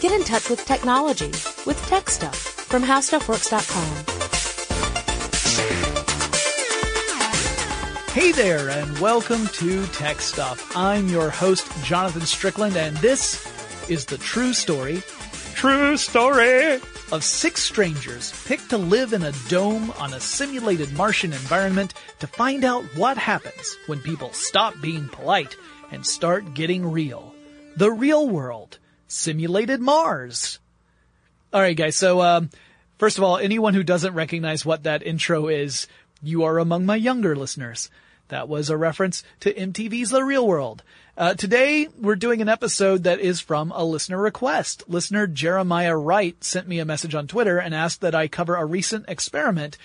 Get in touch with technology with Tech Stuff from HowStuffWorks.com. Hey there, and welcome to Tech Stuff. I'm your host, Jonathan Strickland, and this is the true story, true story of six strangers picked to live in a dome on a simulated Martian environment to find out what happens when people stop being polite and start getting real. The real world. Simulated Mars. Alright guys, so, um, first of all, anyone who doesn't recognize what that intro is, you are among my younger listeners. That was a reference to MTV's The Real World. Uh, today, we're doing an episode that is from a listener request. Listener Jeremiah Wright sent me a message on Twitter and asked that I cover a recent experiment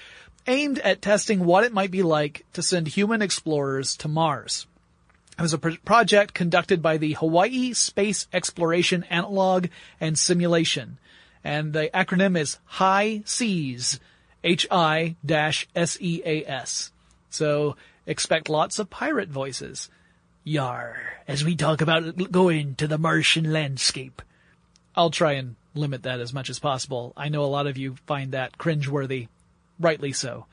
aimed at testing what it might be like to send human explorers to Mars. It was a pro- project conducted by the Hawaii Space Exploration Analog and Simulation. And the acronym is HI SEAS. H-I-S-E-A-S. So expect lots of pirate voices. Yar, as we talk about going to the Martian landscape. I'll try and limit that as much as possible. I know a lot of you find that cringeworthy. Rightly so.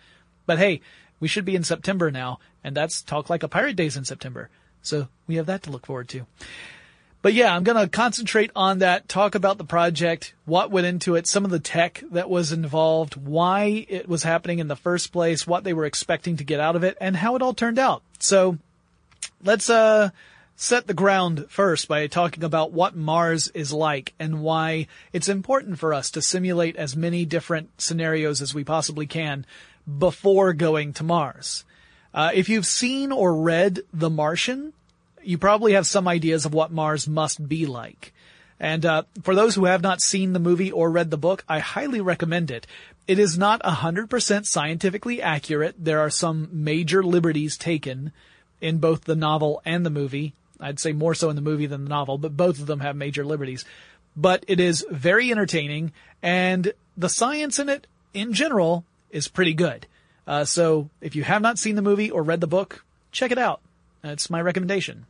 But hey, we should be in September now, and that's Talk Like a Pirate Days in September. So we have that to look forward to. But yeah, I'm going to concentrate on that, talk about the project, what went into it, some of the tech that was involved, why it was happening in the first place, what they were expecting to get out of it, and how it all turned out. So let's, uh, set the ground first by talking about what Mars is like and why it's important for us to simulate as many different scenarios as we possibly can before going to Mars. Uh, if you've seen or read The Martian, you probably have some ideas of what Mars must be like. And uh, for those who have not seen the movie or read the book, I highly recommend it. It is not 100% scientifically accurate. There are some major liberties taken in both the novel and the movie. I'd say more so in the movie than the novel, but both of them have major liberties. But it is very entertaining, and the science in it, in general, is pretty good. Uh, so if you have not seen the movie or read the book, check it out. That's my recommendation.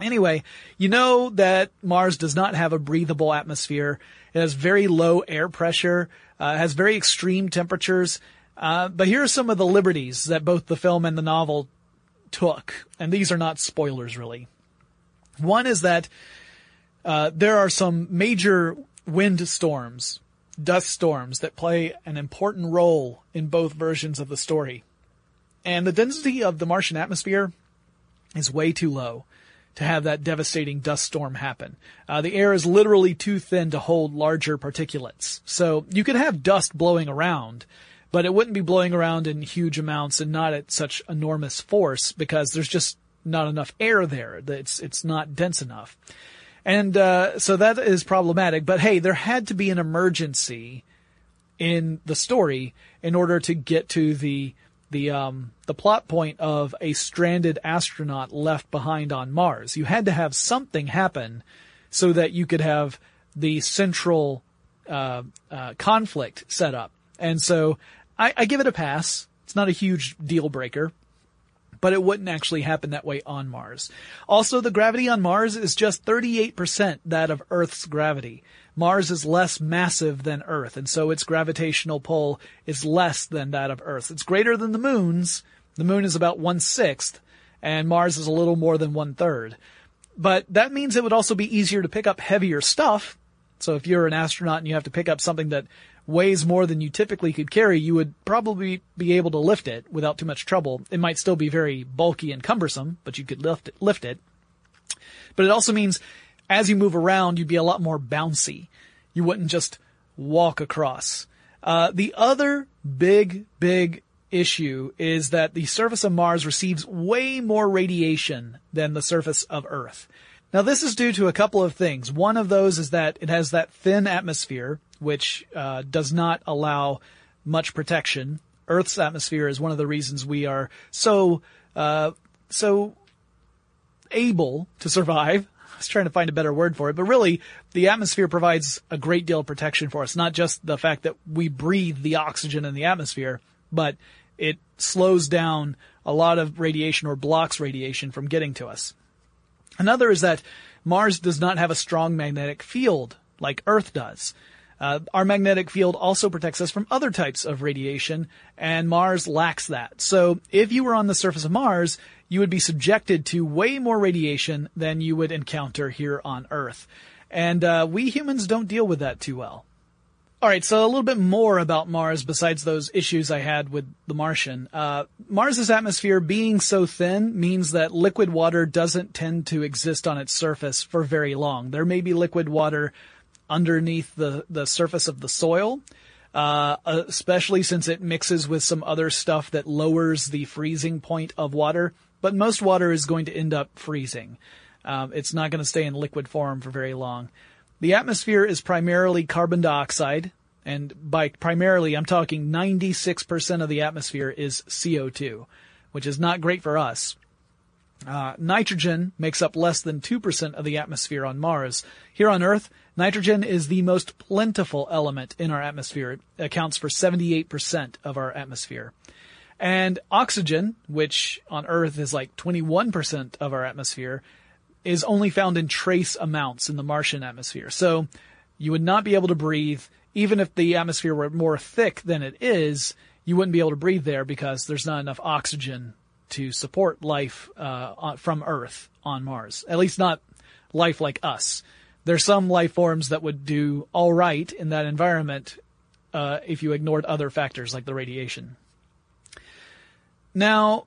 Anyway, you know that Mars does not have a breathable atmosphere. It has very low air pressure, uh, has very extreme temperatures. Uh, but here are some of the liberties that both the film and the novel took, and these are not spoilers really. One is that uh, there are some major wind storms, dust storms that play an important role in both versions of the story. And the density of the Martian atmosphere is way too low to have that devastating dust storm happen. Uh, the air is literally too thin to hold larger particulates. So you could have dust blowing around, but it wouldn't be blowing around in huge amounts and not at such enormous force because there's just not enough air there. It's, it's not dense enough. And, uh, so that is problematic, but hey, there had to be an emergency in the story in order to get to the the um, the plot point of a stranded astronaut left behind on Mars. You had to have something happen so that you could have the central uh, uh, conflict set up. And so I, I give it a pass. It's not a huge deal breaker but it wouldn't actually happen that way on Mars. Also, the gravity on Mars is just 38% that of Earth's gravity. Mars is less massive than Earth, and so its gravitational pull is less than that of Earth. It's greater than the moon's. The moon is about one sixth, and Mars is a little more than one third. But that means it would also be easier to pick up heavier stuff. So if you're an astronaut and you have to pick up something that weighs more than you typically could carry, you would probably be able to lift it without too much trouble. It might still be very bulky and cumbersome, but you could lift it, lift it. But it also means as you move around, you'd be a lot more bouncy. You wouldn't just walk across. Uh, the other big, big issue is that the surface of Mars receives way more radiation than the surface of Earth. Now this is due to a couple of things. One of those is that it has that thin atmosphere, which uh, does not allow much protection. Earth's atmosphere is one of the reasons we are so uh, so able to survive. I was trying to find a better word for it, but really, the atmosphere provides a great deal of protection for us. Not just the fact that we breathe the oxygen in the atmosphere, but it slows down a lot of radiation or blocks radiation from getting to us. Another is that Mars does not have a strong magnetic field like Earth does. Uh, our magnetic field also protects us from other types of radiation, and Mars lacks that. So if you were on the surface of Mars, you would be subjected to way more radiation than you would encounter here on Earth. And uh, we humans don't deal with that too well. All right, so a little bit more about Mars besides those issues I had with the Martian. Uh, Mars's atmosphere being so thin means that liquid water doesn't tend to exist on its surface for very long. There may be liquid water underneath the, the surface of the soil, uh, especially since it mixes with some other stuff that lowers the freezing point of water. But most water is going to end up freezing. Um, it's not going to stay in liquid form for very long. The atmosphere is primarily carbon dioxide, and by primarily, I'm talking 96% of the atmosphere is CO2, which is not great for us. Uh, nitrogen makes up less than 2% of the atmosphere on Mars. Here on Earth, nitrogen is the most plentiful element in our atmosphere. It accounts for 78% of our atmosphere. And oxygen, which on Earth is like 21% of our atmosphere, is only found in trace amounts in the Martian atmosphere. So you would not be able to breathe, even if the atmosphere were more thick than it is, you wouldn't be able to breathe there because there's not enough oxygen to support life uh, from Earth on Mars. At least not life like us. There's some life forms that would do all right in that environment uh, if you ignored other factors like the radiation. Now,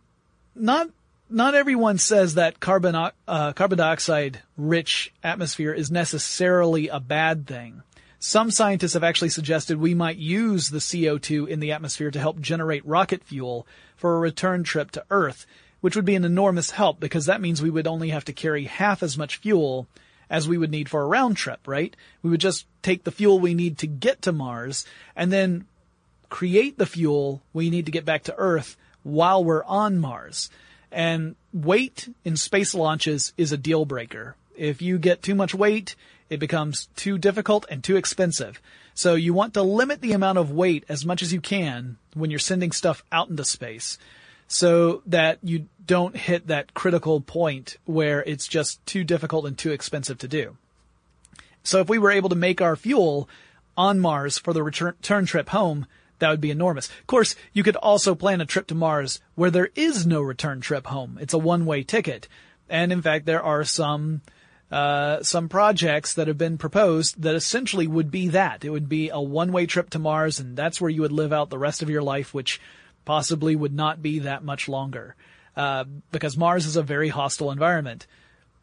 not not everyone says that carbon uh, carbon dioxide rich atmosphere is necessarily a bad thing. Some scientists have actually suggested we might use the CO2 in the atmosphere to help generate rocket fuel for a return trip to Earth, which would be an enormous help because that means we would only have to carry half as much fuel as we would need for a round trip, right? We would just take the fuel we need to get to Mars and then create the fuel we need to get back to Earth while we're on Mars. And weight in space launches is a deal breaker. If you get too much weight, it becomes too difficult and too expensive. So you want to limit the amount of weight as much as you can when you're sending stuff out into space so that you don't hit that critical point where it's just too difficult and too expensive to do. So if we were able to make our fuel on Mars for the return trip home, that would be enormous. Of course, you could also plan a trip to Mars where there is no return trip home. It's a one-way ticket. And in fact, there are some, uh, some projects that have been proposed that essentially would be that. It would be a one-way trip to Mars and that's where you would live out the rest of your life, which possibly would not be that much longer. Uh, because Mars is a very hostile environment.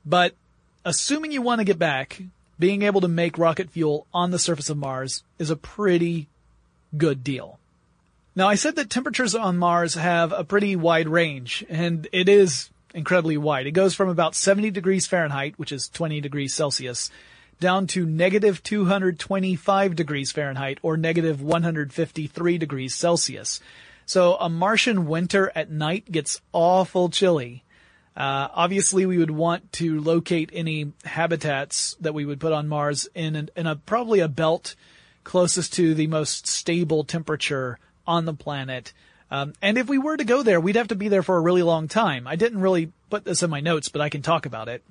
But assuming you want to get back, being able to make rocket fuel on the surface of Mars is a pretty good deal. Now I said that temperatures on Mars have a pretty wide range, and it is incredibly wide. It goes from about 70 degrees Fahrenheit, which is 20 degrees Celsius, down to negative 225 degrees Fahrenheit or negative 153 degrees Celsius. So a Martian winter at night gets awful chilly. Uh, obviously, we would want to locate any habitats that we would put on Mars in, an, in a probably a belt closest to the most stable temperature on the planet. Um, and if we were to go there, we'd have to be there for a really long time. I didn't really put this in my notes, but I can talk about it.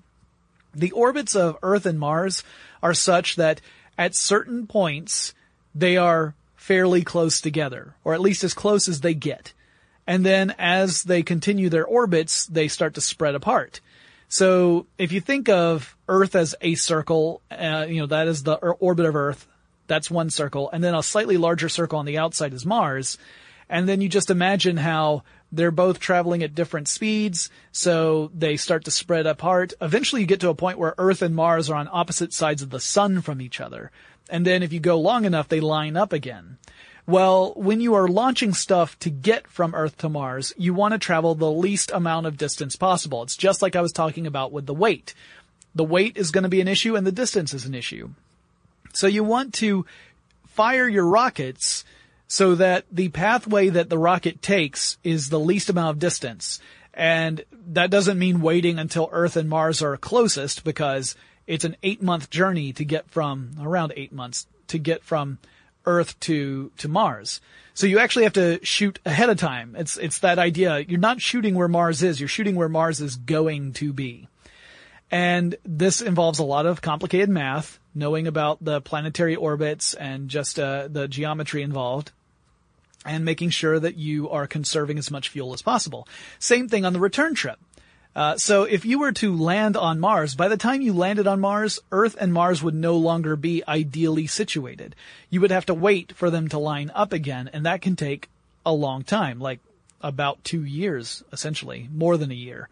The orbits of Earth and Mars are such that at certain points, they are fairly close together, or at least as close as they get. And then as they continue their orbits, they start to spread apart. So if you think of Earth as a circle, uh, you know, that is the orbit of Earth, that's one circle. And then a slightly larger circle on the outside is Mars. And then you just imagine how they're both traveling at different speeds, so they start to spread apart. Eventually you get to a point where Earth and Mars are on opposite sides of the sun from each other. And then if you go long enough, they line up again. Well, when you are launching stuff to get from Earth to Mars, you want to travel the least amount of distance possible. It's just like I was talking about with the weight. The weight is going to be an issue and the distance is an issue. So you want to fire your rockets so that the pathway that the rocket takes is the least amount of distance. And that doesn't mean waiting until Earth and Mars are closest because it's an eight month journey to get from, around eight months, to get from Earth to, to Mars. So you actually have to shoot ahead of time. It's, it's that idea. You're not shooting where Mars is, you're shooting where Mars is going to be. And this involves a lot of complicated math knowing about the planetary orbits and just uh, the geometry involved and making sure that you are conserving as much fuel as possible. Same thing on the return trip. Uh, so if you were to land on Mars, by the time you landed on Mars, Earth and Mars would no longer be ideally situated. You would have to wait for them to line up again, and that can take a long time, like about two years, essentially, more than a year.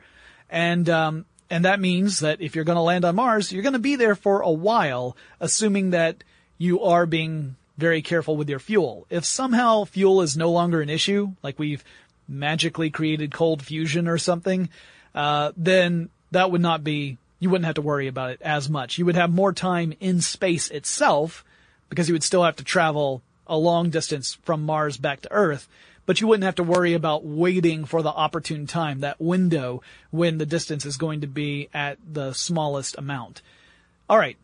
And um, and that means that if you're going to land on Mars, you're going to be there for a while, assuming that you are being very careful with your fuel. If somehow fuel is no longer an issue, like we've magically created cold fusion or something, uh, then that would not be, you wouldn't have to worry about it as much. You would have more time in space itself because you would still have to travel a long distance from Mars back to Earth, but you wouldn't have to worry about waiting for the opportune time, that window when the distance is going to be at the smallest amount. All right.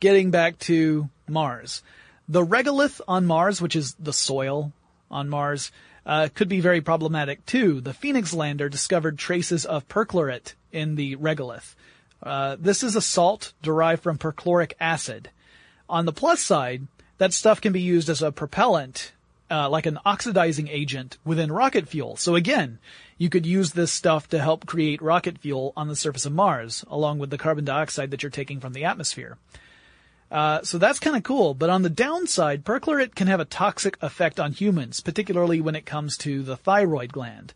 Getting back to Mars. The regolith on Mars, which is the soil on Mars, uh, could be very problematic too. The Phoenix lander discovered traces of perchlorate in the regolith. Uh, this is a salt derived from perchloric acid. On the plus side, that stuff can be used as a propellant, uh, like an oxidizing agent within rocket fuel. So again, you could use this stuff to help create rocket fuel on the surface of Mars, along with the carbon dioxide that you're taking from the atmosphere. Uh, so that's kind of cool. But on the downside, perchlorate can have a toxic effect on humans, particularly when it comes to the thyroid gland.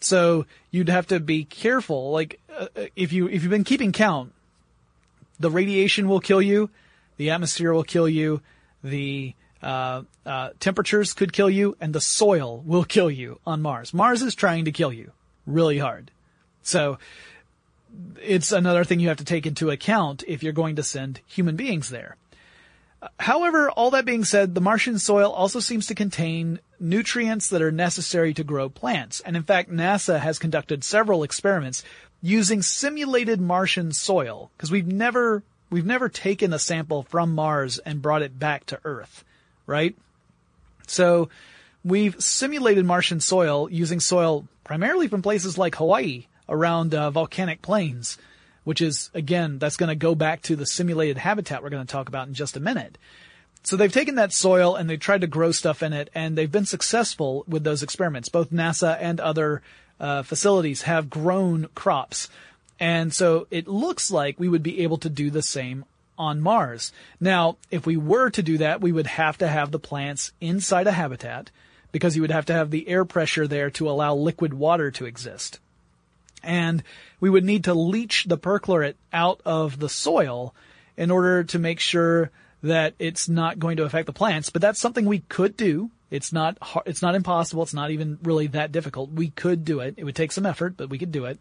So you'd have to be careful. Like uh, if you if you've been keeping count, the radiation will kill you, the atmosphere will kill you, the uh, uh, temperatures could kill you, and the soil will kill you on Mars. Mars is trying to kill you really hard. So it's another thing you have to take into account if you're going to send human beings there. However, all that being said, the Martian soil also seems to contain nutrients that are necessary to grow plants. And in fact, NASA has conducted several experiments using simulated Martian soil because we've never we've never taken a sample from Mars and brought it back to Earth, right? So we've simulated Martian soil using soil primarily from places like Hawaii around uh, volcanic plains, which is again that's going to go back to the simulated habitat we're going to talk about in just a minute. So they've taken that soil and they've tried to grow stuff in it, and they've been successful with those experiments. Both NASA and other uh, facilities have grown crops, and so it looks like we would be able to do the same on Mars. Now, if we were to do that, we would have to have the plants inside a habitat because you would have to have the air pressure there to allow liquid water to exist and we would need to leach the perchlorate out of the soil in order to make sure that it's not going to affect the plants. But that's something we could do. It's not hard, it's not impossible. It's not even really that difficult. We could do it. It would take some effort, but we could do it.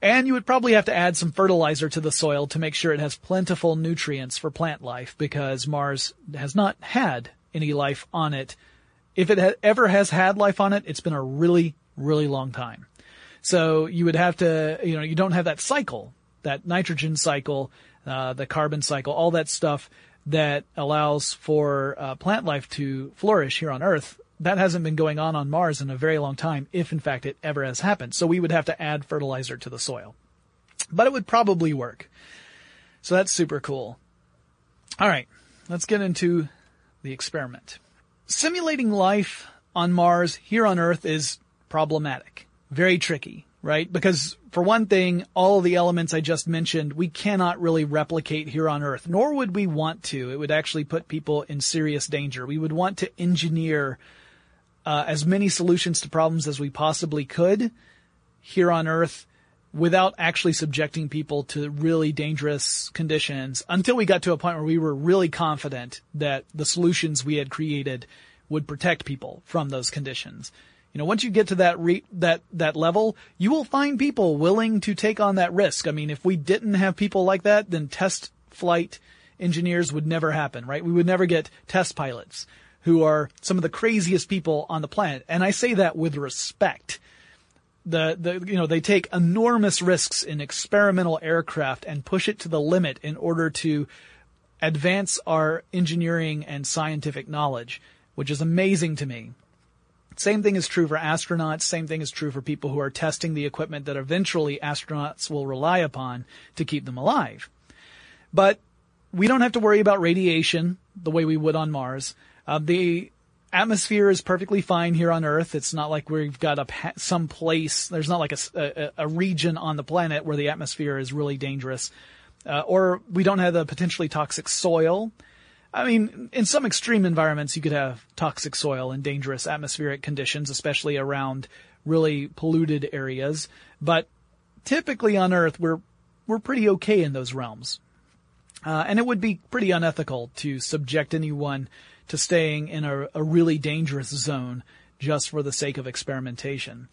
And you would probably have to add some fertilizer to the soil to make sure it has plentiful nutrients for plant life because Mars has not had any life on it. If it ha- ever has had life on it, it's been a really, really long time. So you would have to, you know, you don't have that cycle, that nitrogen cycle, uh, the carbon cycle, all that stuff that allows for uh, plant life to flourish here on Earth. That hasn't been going on on Mars in a very long time, if in fact it ever has happened. So we would have to add fertilizer to the soil. But it would probably work. So that's super cool. All right, let's get into the experiment. Simulating life on Mars here on Earth is problematic very tricky, right? Because for one thing, all the elements I just mentioned, we cannot really replicate here on Earth, nor would we want to. It would actually put people in serious danger. We would want to engineer uh, as many solutions to problems as we possibly could here on Earth without actually subjecting people to really dangerous conditions until we got to a point where we were really confident that the solutions we had created would protect people from those conditions. You know, once you get to that re- that that level, you will find people willing to take on that risk. I mean, if we didn't have people like that, then test flight engineers would never happen, right? We would never get test pilots who are some of the craziest people on the planet. And I say that with respect. The, the, you know, they take enormous risks in experimental aircraft and push it to the limit in order to advance our engineering and scientific knowledge, which is amazing to me. Same thing is true for astronauts. Same thing is true for people who are testing the equipment that eventually astronauts will rely upon to keep them alive. But we don't have to worry about radiation the way we would on Mars. Uh, the atmosphere is perfectly fine here on Earth. It's not like we've got a some place. There's not like a, a, a, region on the planet where the atmosphere is really dangerous, uh, or we don't have the potentially toxic soil. I mean, in some extreme environments, you could have toxic soil and dangerous atmospheric conditions, especially around really polluted areas. But typically on Earth, we're we're pretty okay in those realms. Uh, and it would be pretty unethical to subject anyone to staying in a, a really dangerous zone just for the sake of experimentation.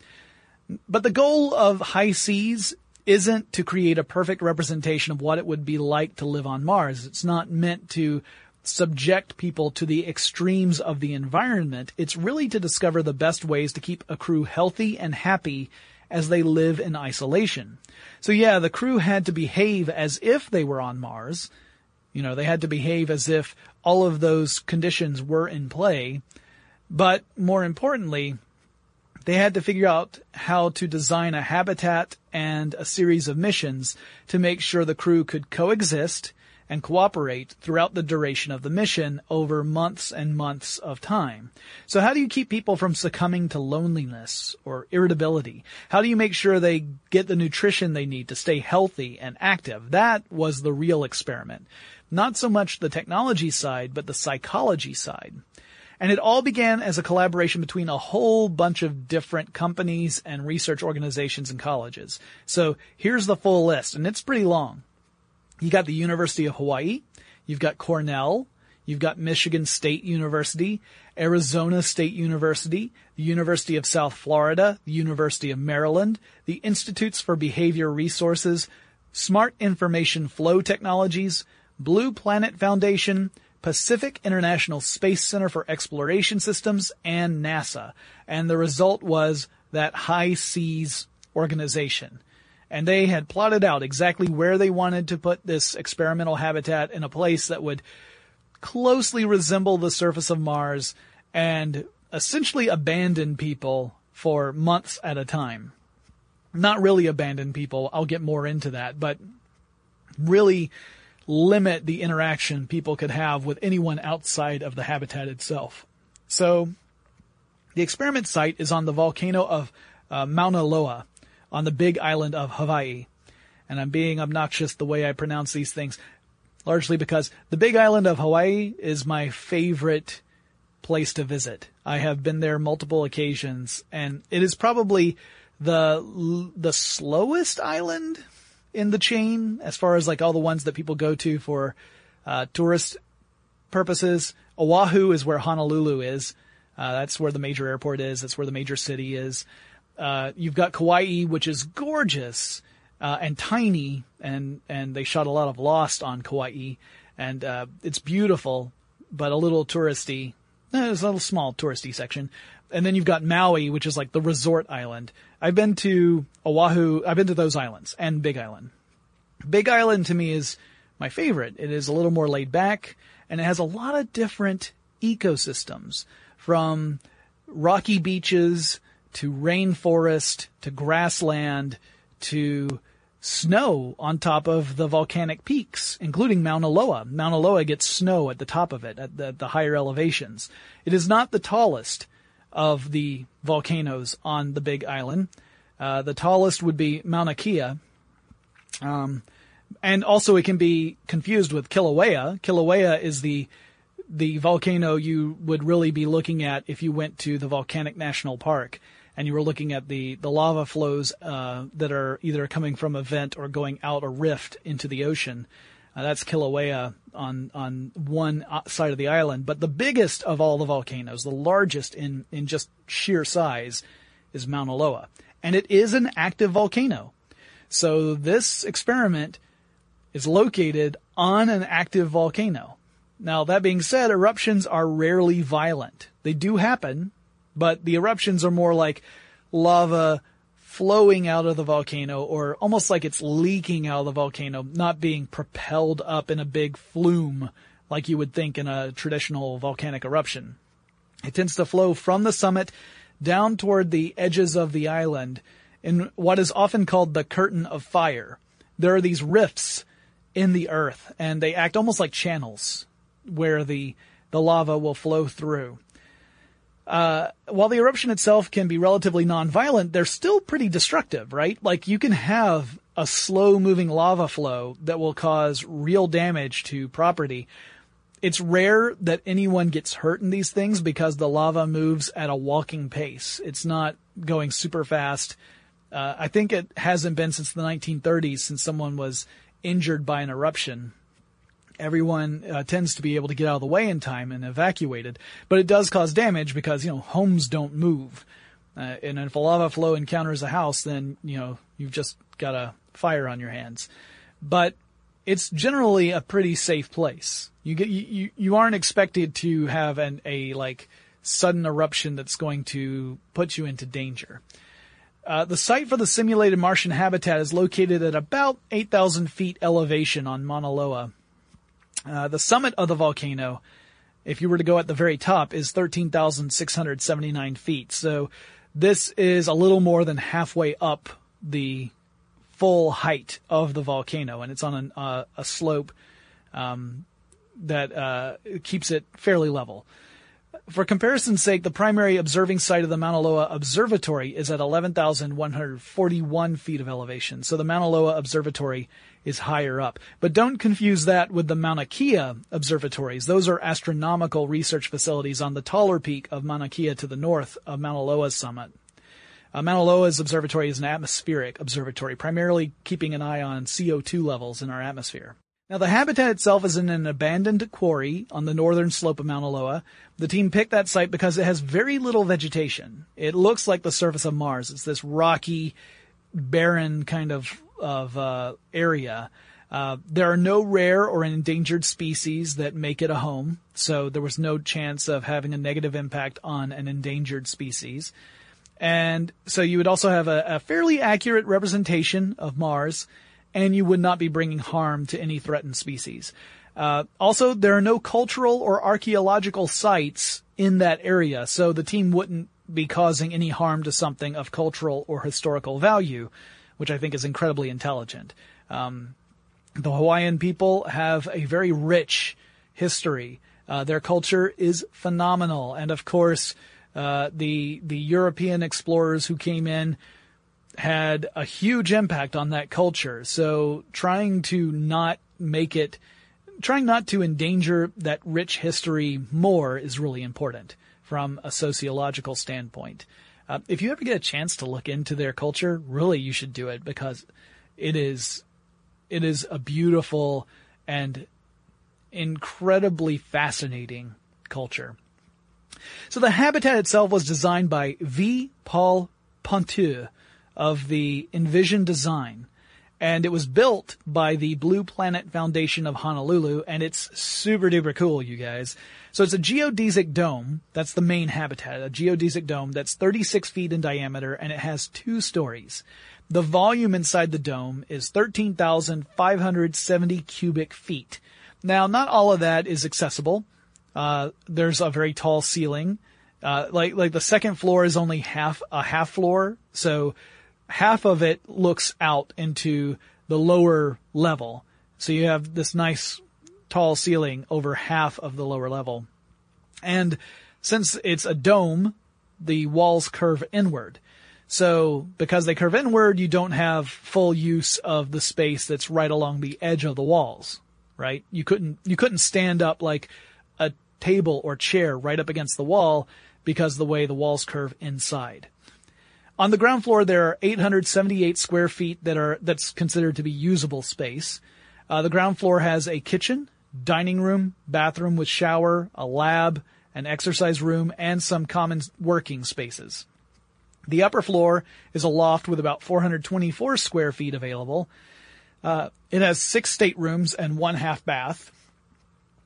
But the goal of HI-SEAS isn't to create a perfect representation of what it would be like to live on Mars. It's not meant to subject people to the extremes of the environment. It's really to discover the best ways to keep a crew healthy and happy as they live in isolation. So yeah, the crew had to behave as if they were on Mars. You know, they had to behave as if all of those conditions were in play. But more importantly, they had to figure out how to design a habitat and a series of missions to make sure the crew could coexist and cooperate throughout the duration of the mission over months and months of time. So how do you keep people from succumbing to loneliness or irritability? How do you make sure they get the nutrition they need to stay healthy and active? That was the real experiment. Not so much the technology side, but the psychology side. And it all began as a collaboration between a whole bunch of different companies and research organizations and colleges. So here's the full list, and it's pretty long. You got the University of Hawaii. You've got Cornell. You've got Michigan State University, Arizona State University, the University of South Florida, the University of Maryland, the Institutes for Behavior Resources, Smart Information Flow Technologies, Blue Planet Foundation, Pacific International Space Center for Exploration Systems, and NASA. And the result was that HI-SEAS organization and they had plotted out exactly where they wanted to put this experimental habitat in a place that would closely resemble the surface of Mars and essentially abandon people for months at a time. Not really abandon people, I'll get more into that, but really limit the interaction people could have with anyone outside of the habitat itself. So, the experiment site is on the volcano of uh, Mauna Loa, on the big island of Hawaii. And I'm being obnoxious the way I pronounce these things, largely because the big island of Hawaii is my favorite place to visit. I have been there multiple occasions and it is probably the, the slowest island in the chain as far as like all the ones that people go to for, uh, tourist purposes. Oahu is where Honolulu is. Uh, that's where the major airport is. That's where the major city is. Uh, you've got Kauai, which is gorgeous uh, and tiny, and and they shot a lot of Lost on Kauai, and uh, it's beautiful, but a little touristy. There's eh, a little small touristy section, and then you've got Maui, which is like the resort island. I've been to Oahu. I've been to those islands and Big Island. Big Island to me is my favorite. It is a little more laid back, and it has a lot of different ecosystems from rocky beaches to rainforest to grassland to snow on top of the volcanic peaks, including Mauna Loa. Mauna Loa gets snow at the top of it, at the, the higher elevations. It is not the tallest of the volcanoes on the Big Island. Uh, the tallest would be Mauna Kea. Um, and also it can be confused with Kilauea. Kilauea is the the volcano you would really be looking at if you went to the Volcanic National Park and you were looking at the, the lava flows uh, that are either coming from a vent or going out a rift into the ocean. Uh, that's Kilauea on on one side of the island, but the biggest of all the volcanoes, the largest in in just sheer size, is Mauna Loa, and it is an active volcano. So this experiment is located on an active volcano. Now that being said, eruptions are rarely violent. They do happen, but the eruptions are more like lava flowing out of the volcano or almost like it's leaking out of the volcano, not being propelled up in a big flume like you would think in a traditional volcanic eruption. It tends to flow from the summit down toward the edges of the island in what is often called the curtain of fire. There are these rifts in the earth and they act almost like channels where the, the lava will flow through. Uh, while the eruption itself can be relatively non-violent, they're still pretty destructive, right? Like you can have a slow moving lava flow that will cause real damage to property. It's rare that anyone gets hurt in these things because the lava moves at a walking pace. It's not going super fast. Uh, I think it hasn't been since the 1930s since someone was injured by an eruption. Everyone uh, tends to be able to get out of the way in time and evacuated, but it does cause damage because you know homes don't move. Uh, and if a lava flow encounters a house, then you know you've just got a fire on your hands. But it's generally a pretty safe place. You get you you aren't expected to have an a like sudden eruption that's going to put you into danger. Uh, the site for the simulated Martian habitat is located at about 8,000 feet elevation on Mauna Loa. Uh, the summit of the volcano, if you were to go at the very top, is 13,679 feet. So this is a little more than halfway up the full height of the volcano, and it's on an, uh, a slope um, that uh, keeps it fairly level. For comparison's sake, the primary observing site of the Mauna Loa Observatory is at 11,141 feet of elevation. So the Mauna Loa Observatory is higher up. But don't confuse that with the Mauna Kea observatories. Those are astronomical research facilities on the taller peak of Mauna Kea to the north of Mauna Loa's summit. Uh, Mauna Loa's observatory is an atmospheric observatory, primarily keeping an eye on CO2 levels in our atmosphere. Now the habitat itself is in an abandoned quarry on the northern slope of Mauna Loa. The team picked that site because it has very little vegetation. It looks like the surface of Mars. It's this rocky, barren kind of of uh, area. Uh, there are no rare or endangered species that make it a home, so there was no chance of having a negative impact on an endangered species. And so you would also have a, a fairly accurate representation of Mars and you would not be bringing harm to any threatened species. Uh, also, there are no cultural or archaeological sites in that area, so the team wouldn't be causing any harm to something of cultural or historical value, which I think is incredibly intelligent. Um, the Hawaiian people have a very rich history. Uh, their culture is phenomenal, and of course, uh, the the European explorers who came in had a huge impact on that culture. So trying to not make it, trying not to endanger that rich history more is really important from a sociological standpoint. Uh, if you ever get a chance to look into their culture, really you should do it because it is, it is a beautiful and incredibly fascinating culture. So the habitat itself was designed by V. Paul Ponteux, of the Envision design. And it was built by the Blue Planet Foundation of Honolulu, and it's super duper cool, you guys. So it's a geodesic dome. That's the main habitat, a geodesic dome that's 36 feet in diameter, and it has two stories. The volume inside the dome is 13,570 cubic feet. Now, not all of that is accessible. Uh, there's a very tall ceiling. Uh, like, like the second floor is only half, a half floor. So half of it looks out into the lower level. So you have this nice tall ceiling over half of the lower level. And since it's a dome, the walls curve inward. So because they curve inward, you don't have full use of the space that's right along the edge of the walls, right? You couldn't, you couldn't stand up like a table or chair right up against the wall because the way the walls curve inside. On the ground floor, there are 878 square feet that are that's considered to be usable space. Uh, the ground floor has a kitchen, dining room, bathroom with shower, a lab, an exercise room, and some common working spaces. The upper floor is a loft with about 424 square feet available. Uh, it has six staterooms and one half bath.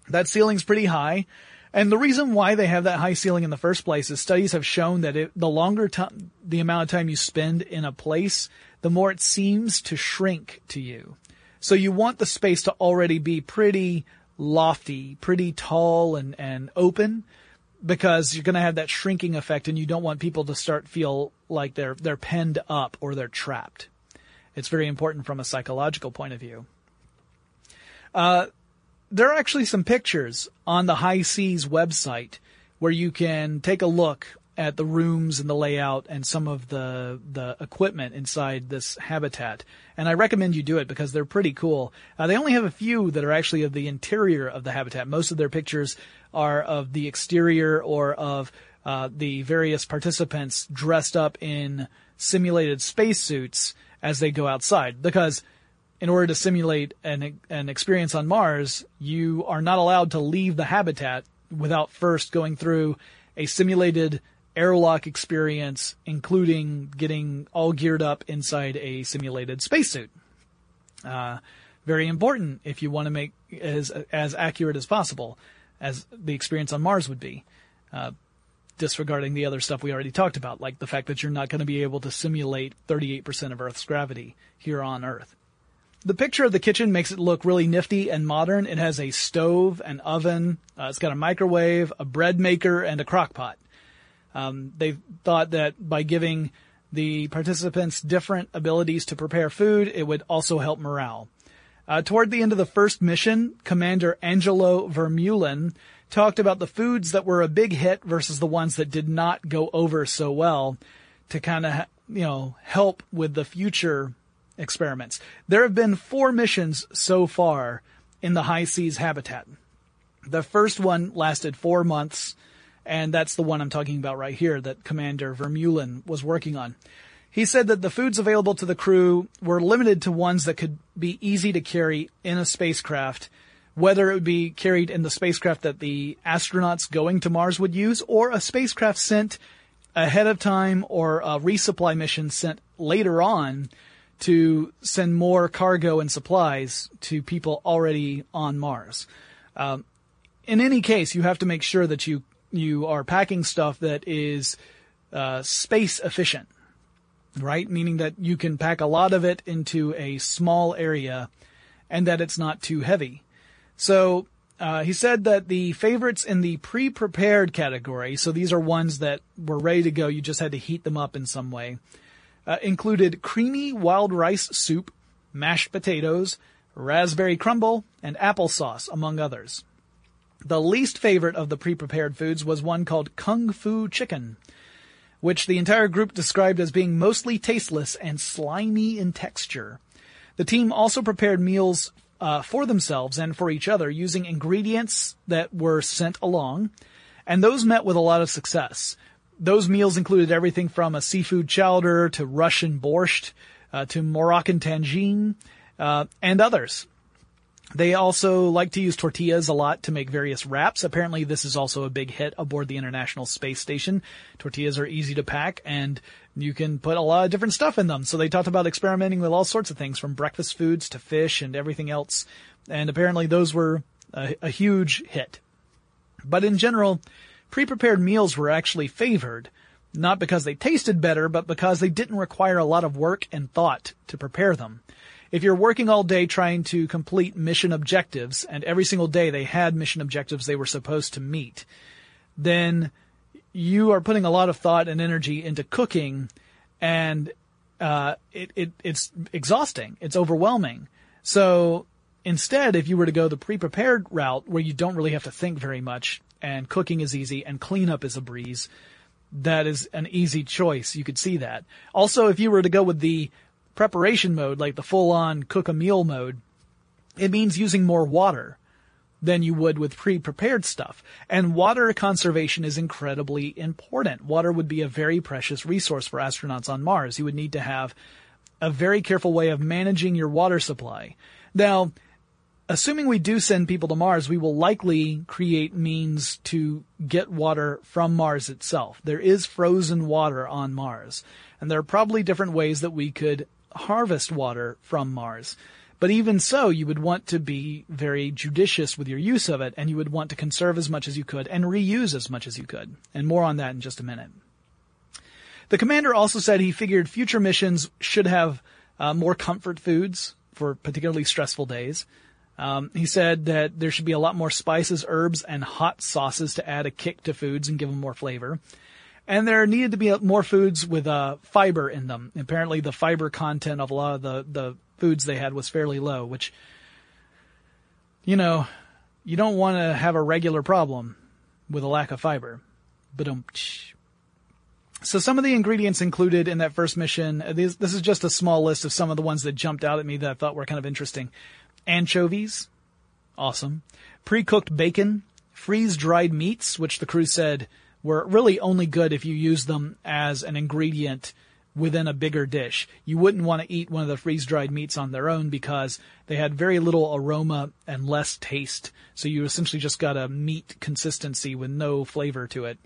That ceiling's pretty high. And the reason why they have that high ceiling in the first place is studies have shown that it, the longer time, the amount of time you spend in a place, the more it seems to shrink to you. So you want the space to already be pretty lofty, pretty tall and, and open because you're going to have that shrinking effect and you don't want people to start feel like they're, they're penned up or they're trapped. It's very important from a psychological point of view. Uh, there are actually some pictures on the HI-SEAS website where you can take a look at the rooms and the layout and some of the the equipment inside this habitat. And I recommend you do it because they're pretty cool. Uh, they only have a few that are actually of the interior of the habitat. Most of their pictures are of the exterior or of uh, the various participants dressed up in simulated spacesuits as they go outside. Because in order to simulate an an experience on Mars, you are not allowed to leave the habitat without first going through a simulated airlock experience, including getting all geared up inside a simulated spacesuit. Uh, very important if you want to make as as accurate as possible as the experience on Mars would be. Uh, disregarding the other stuff we already talked about, like the fact that you're not going to be able to simulate 38% of Earth's gravity here on Earth. The picture of the kitchen makes it look really nifty and modern. It has a stove, an oven, uh, it's got a microwave, a bread maker, and a crock pot. Um, they thought that by giving the participants different abilities to prepare food, it would also help morale. Uh, toward the end of the first mission, Commander Angelo Vermeulen talked about the foods that were a big hit versus the ones that did not go over so well to kind of, you know, help with the future experiments. There have been four missions so far in the HI-SEAS habitat. The first one lasted four months, and that's the one I'm talking about right here that Commander Vermeulen was working on. He said that the foods available to the crew were limited to ones that could be easy to carry in a spacecraft, whether it would be carried in the spacecraft that the astronauts going to Mars would use or a spacecraft sent ahead of time or a resupply mission sent later on to send more cargo and supplies to people already on Mars. Um, in any case, you have to make sure that you you are packing stuff that is uh, space efficient, right? Meaning that you can pack a lot of it into a small area, and that it's not too heavy. So uh, he said that the favorites in the pre-prepared category, so these are ones that were ready to go, you just had to heat them up in some way, uh, included creamy wild rice soup, mashed potatoes, raspberry crumble, and applesauce, among others. The least favorite of the pre-prepared foods was one called Kung Fu Chicken, which the entire group described as being mostly tasteless and slimy in texture. The team also prepared meals uh, for themselves and for each other using ingredients that were sent along, and those met with a lot of success. Those meals included everything from a seafood chowder to Russian borscht uh, to Moroccan tangine uh, and others. They also like to use tortillas a lot to make various wraps. Apparently this is also a big hit aboard the International Space Station. Tortillas are easy to pack and you can put a lot of different stuff in them. So they talked about experimenting with all sorts of things from breakfast foods to fish and everything else. And apparently those were a, a huge hit. But in general, pre-prepared meals were actually favored, not because they tasted better, but because they didn't require a lot of work and thought to prepare them if you're working all day trying to complete mission objectives, and every single day they had mission objectives they were supposed to meet, then you are putting a lot of thought and energy into cooking, and uh, it, it it's exhausting. It's overwhelming. So instead, if you were to go the pre-prepared route where you don't really have to think very much, and cooking is easy, and cleanup is a breeze, that is an easy choice. You could see that. Also, if you were to go with the preparation mode, like the full on cook a meal mode, it means using more water than you would with pre-prepared stuff. And water conservation is incredibly important. Water would be a very precious resource for astronauts on Mars. You would need to have a very careful way of managing your water supply. Now, assuming we do send people to Mars, we will likely create means to get water from Mars itself. There is frozen water on Mars. And there are probably different ways that we could harvest water from Mars. But even so, you would want to be very judicious with your use of it, and you would want to conserve as much as you could and reuse as much as you could. And more on that in just a minute. The commander also said he figured future missions should have uh, more comfort foods for particularly stressful days. Um, he said that there should be a lot more spices, herbs, and hot sauces to add a kick to foods and give them more flavor and there needed to be more foods with uh, fiber in them. Apparently, the fiber content of a lot of the the foods they had was fairly low, which you know, you don't want to have a regular problem with a lack of fiber. But so some of the ingredients included in that first mission, uh, this, this is just a small list of some of the ones that jumped out at me that I thought were kind of interesting. Anchovies, awesome. Pre-cooked bacon, freeze-dried meats, which the crew said were really only good if you use them as an ingredient within a bigger dish. You wouldn't want to eat one of the freeze-dried meats on their own because they had very little aroma and less taste. So you essentially just got a meat consistency with no flavor to it.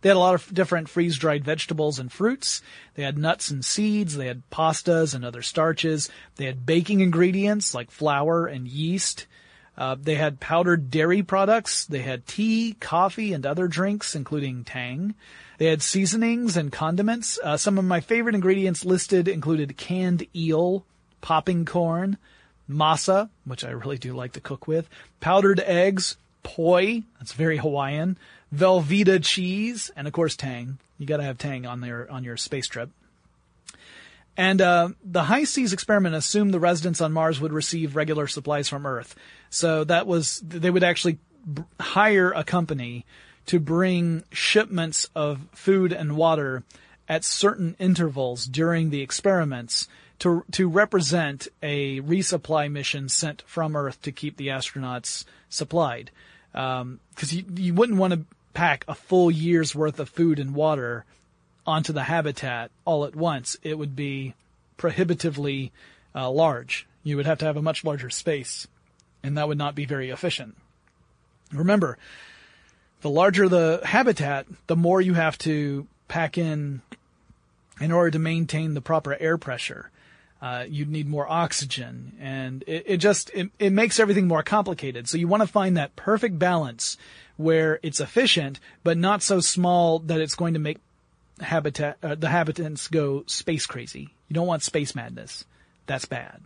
They had a lot of different freeze-dried vegetables and fruits. They had nuts and seeds. They had pastas and other starches. They had baking ingredients like flour and yeast. Uh, they had powdered dairy products. They had tea, coffee, and other drinks, including Tang. They had seasonings and condiments. Uh, some of my favorite ingredients listed included canned eel, popping corn, masa, which I really do like to cook with, powdered eggs, poi, that's very Hawaiian, Velveeta cheese, and of course Tang. You gotta have Tang on their, on your space trip. And uh, the HI-SEAS experiment assumed the residents on Mars would receive regular supplies from Earth. So that was they would actually b- hire a company to bring shipments of food and water at certain intervals during the experiments to to represent a resupply mission sent from Earth to keep the astronauts supplied. Because um, you you wouldn't want to pack a full year's worth of food and water onto the habitat all at once. It would be prohibitively uh, large. You would have to have a much larger space, and that would not be very efficient. Remember, the larger the habitat, the more you have to pack in in order to maintain the proper air pressure. Uh, you'd need more oxygen, and it, it just it, it makes everything more complicated. So you want to find that perfect balance where it's efficient, but not so small that it's going to make habitat uh, the habitants go space crazy. You don't want space madness. That's bad.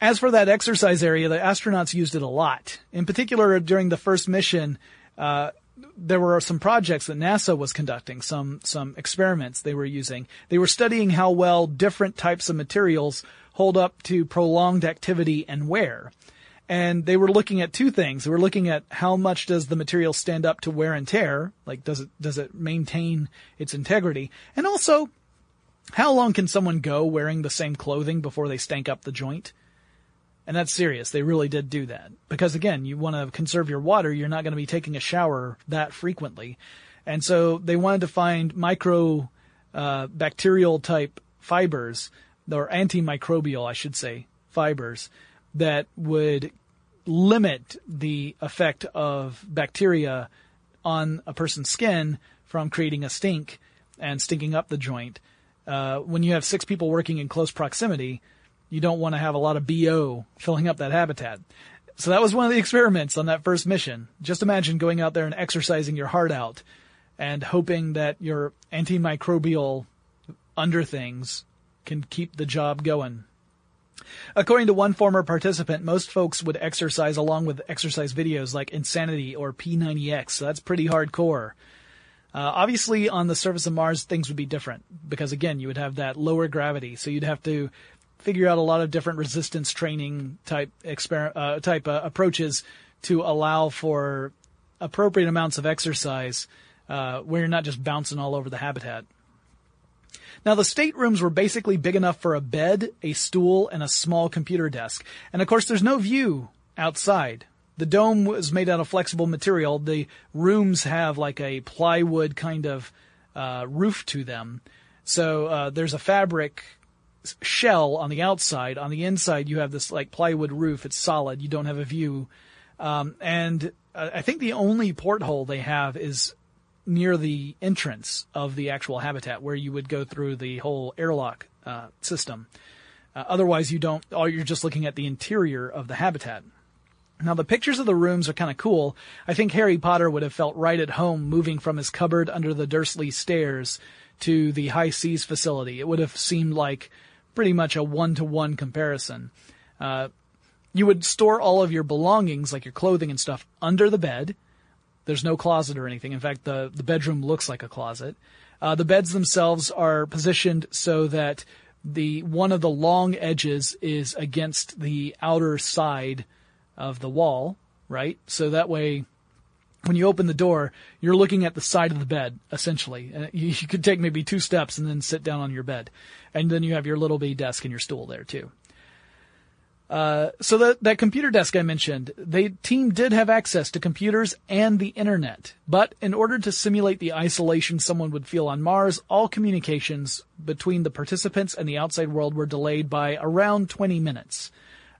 As for that exercise area, the astronauts used it a lot. In particular, during the first mission, uh, there were some projects that NASA was conducting, some some experiments they were using. They were studying how well different types of materials hold up to prolonged activity and wear and they were looking at two things. They were looking at how much does the material stand up to wear and tear, like does it does it maintain its integrity, and also how long can someone go wearing the same clothing before they stank up the joint? And that's serious. They really did do that because again, you want to conserve your water. You're not going to be taking a shower that frequently, and so they wanted to find micro uh, bacterial type fibers or antimicrobial, I should say, fibers that would limit the effect of bacteria on a person's skin from creating a stink and stinking up the joint. Uh, when you have six people working in close proximity, you don't want to have a lot of BO filling up that habitat. So that was one of the experiments on that first mission. Just imagine going out there and exercising your heart out and hoping that your antimicrobial underthings can keep the job going. According to one former participant, most folks would exercise along with exercise videos like Insanity or P90X, so that's pretty hardcore. Uh, obviously, on the surface of Mars, things would be different because, again, you would have that lower gravity, so you'd have to figure out a lot of different resistance training type exper- uh, type uh, approaches to allow for appropriate amounts of exercise uh, where you're not just bouncing all over the habitat. Now the staterooms were basically big enough for a bed, a stool, and a small computer desk. And of course there's no view outside. The dome was made out of flexible material. The rooms have like a plywood kind of uh, roof to them. So uh, there's a fabric shell on the outside. On the inside, you have this like plywood roof. It's solid. You don't have a view. Um, and uh, I think the only porthole they have is near the entrance of the actual habitat where you would go through the whole airlock uh, system. Uh, otherwise, you don't, or you're just looking at the interior of the habitat. Now, the pictures of the rooms are kind of cool. I think Harry Potter would have felt right at home moving from his cupboard under the Dursley stairs to the HI-SEAS facility. It would have seemed like pretty much a one-to-one comparison. Uh, you would store all of your belongings, like your clothing and stuff, under the bed. There's no closet or anything. In fact, the, the bedroom looks like a closet. Uh, the beds themselves are positioned so that the one of the long edges is against the outer side of the wall, right? So that way, when you open the door, you're looking at the side of the bed, essentially. And you, you could take maybe two steps and then sit down on your bed. And then you have your little bitty desk and your stool there too. Uh, so that, that computer desk I mentioned, the team did have access to computers and the internet. But in order to simulate the isolation someone would feel on Mars, all communications between the participants and the outside world were delayed by around 20 minutes.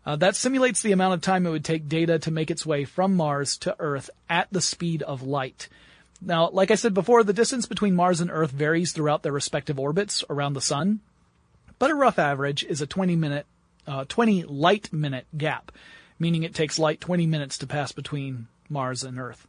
Uh, that simulates the amount of time it would take data to make its way from Mars to Earth at the speed of light. Now, like I said before, the distance between Mars and Earth varies throughout their respective orbits around the Sun, but a rough average is a 20 minute uh, 20 light minute gap, meaning it takes light 20 minutes to pass between Mars and Earth.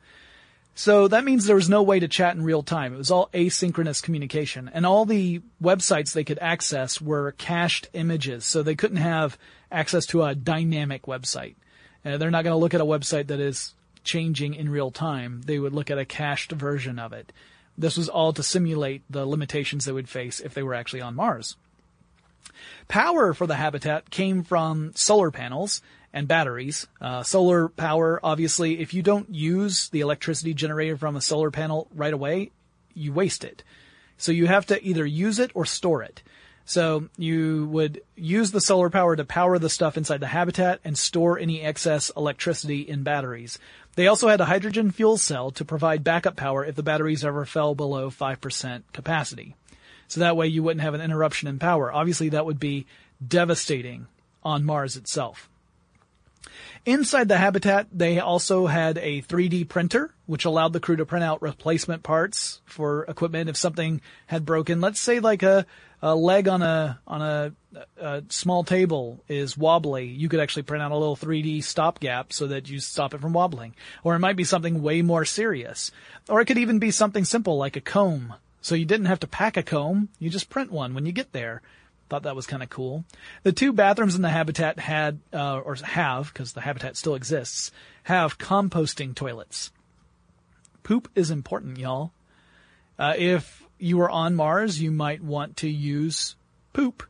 So that means there was no way to chat in real time. It was all asynchronous communication. And all the websites they could access were cached images, so they couldn't have access to a dynamic website. Uh, they're not going to look at a website that is changing in real time. They would look at a cached version of it. This was all to simulate the limitations they would face if they were actually on Mars. Power for the habitat came from solar panels and batteries. Uh, solar power, obviously, if you don't use the electricity generated from a solar panel right away, you waste it. So you have to either use it or store it. So you would use the solar power to power the stuff inside the habitat and store any excess electricity in batteries. They also had a hydrogen fuel cell to provide backup power if the batteries ever fell below 5% capacity. So that way you wouldn't have an interruption in power. Obviously that would be devastating on Mars itself. Inside the habitat, they also had a 3D printer, which allowed the crew to print out replacement parts for equipment if something had broken. Let's say like a, a leg on a on a, a, small table is wobbly. You could actually print out a little 3D stopgap so that you stop it from wobbling. Or it might be something way more serious. Or it could even be something simple like a comb so you didn't have to pack a comb, you just print one when you get there. Thought that was kind of cool. The two bathrooms in the habitat had, uh, or have, because the habitat still exists, have composting toilets. Poop is important, y'all. Uh, if you were on Mars, you might want to use poop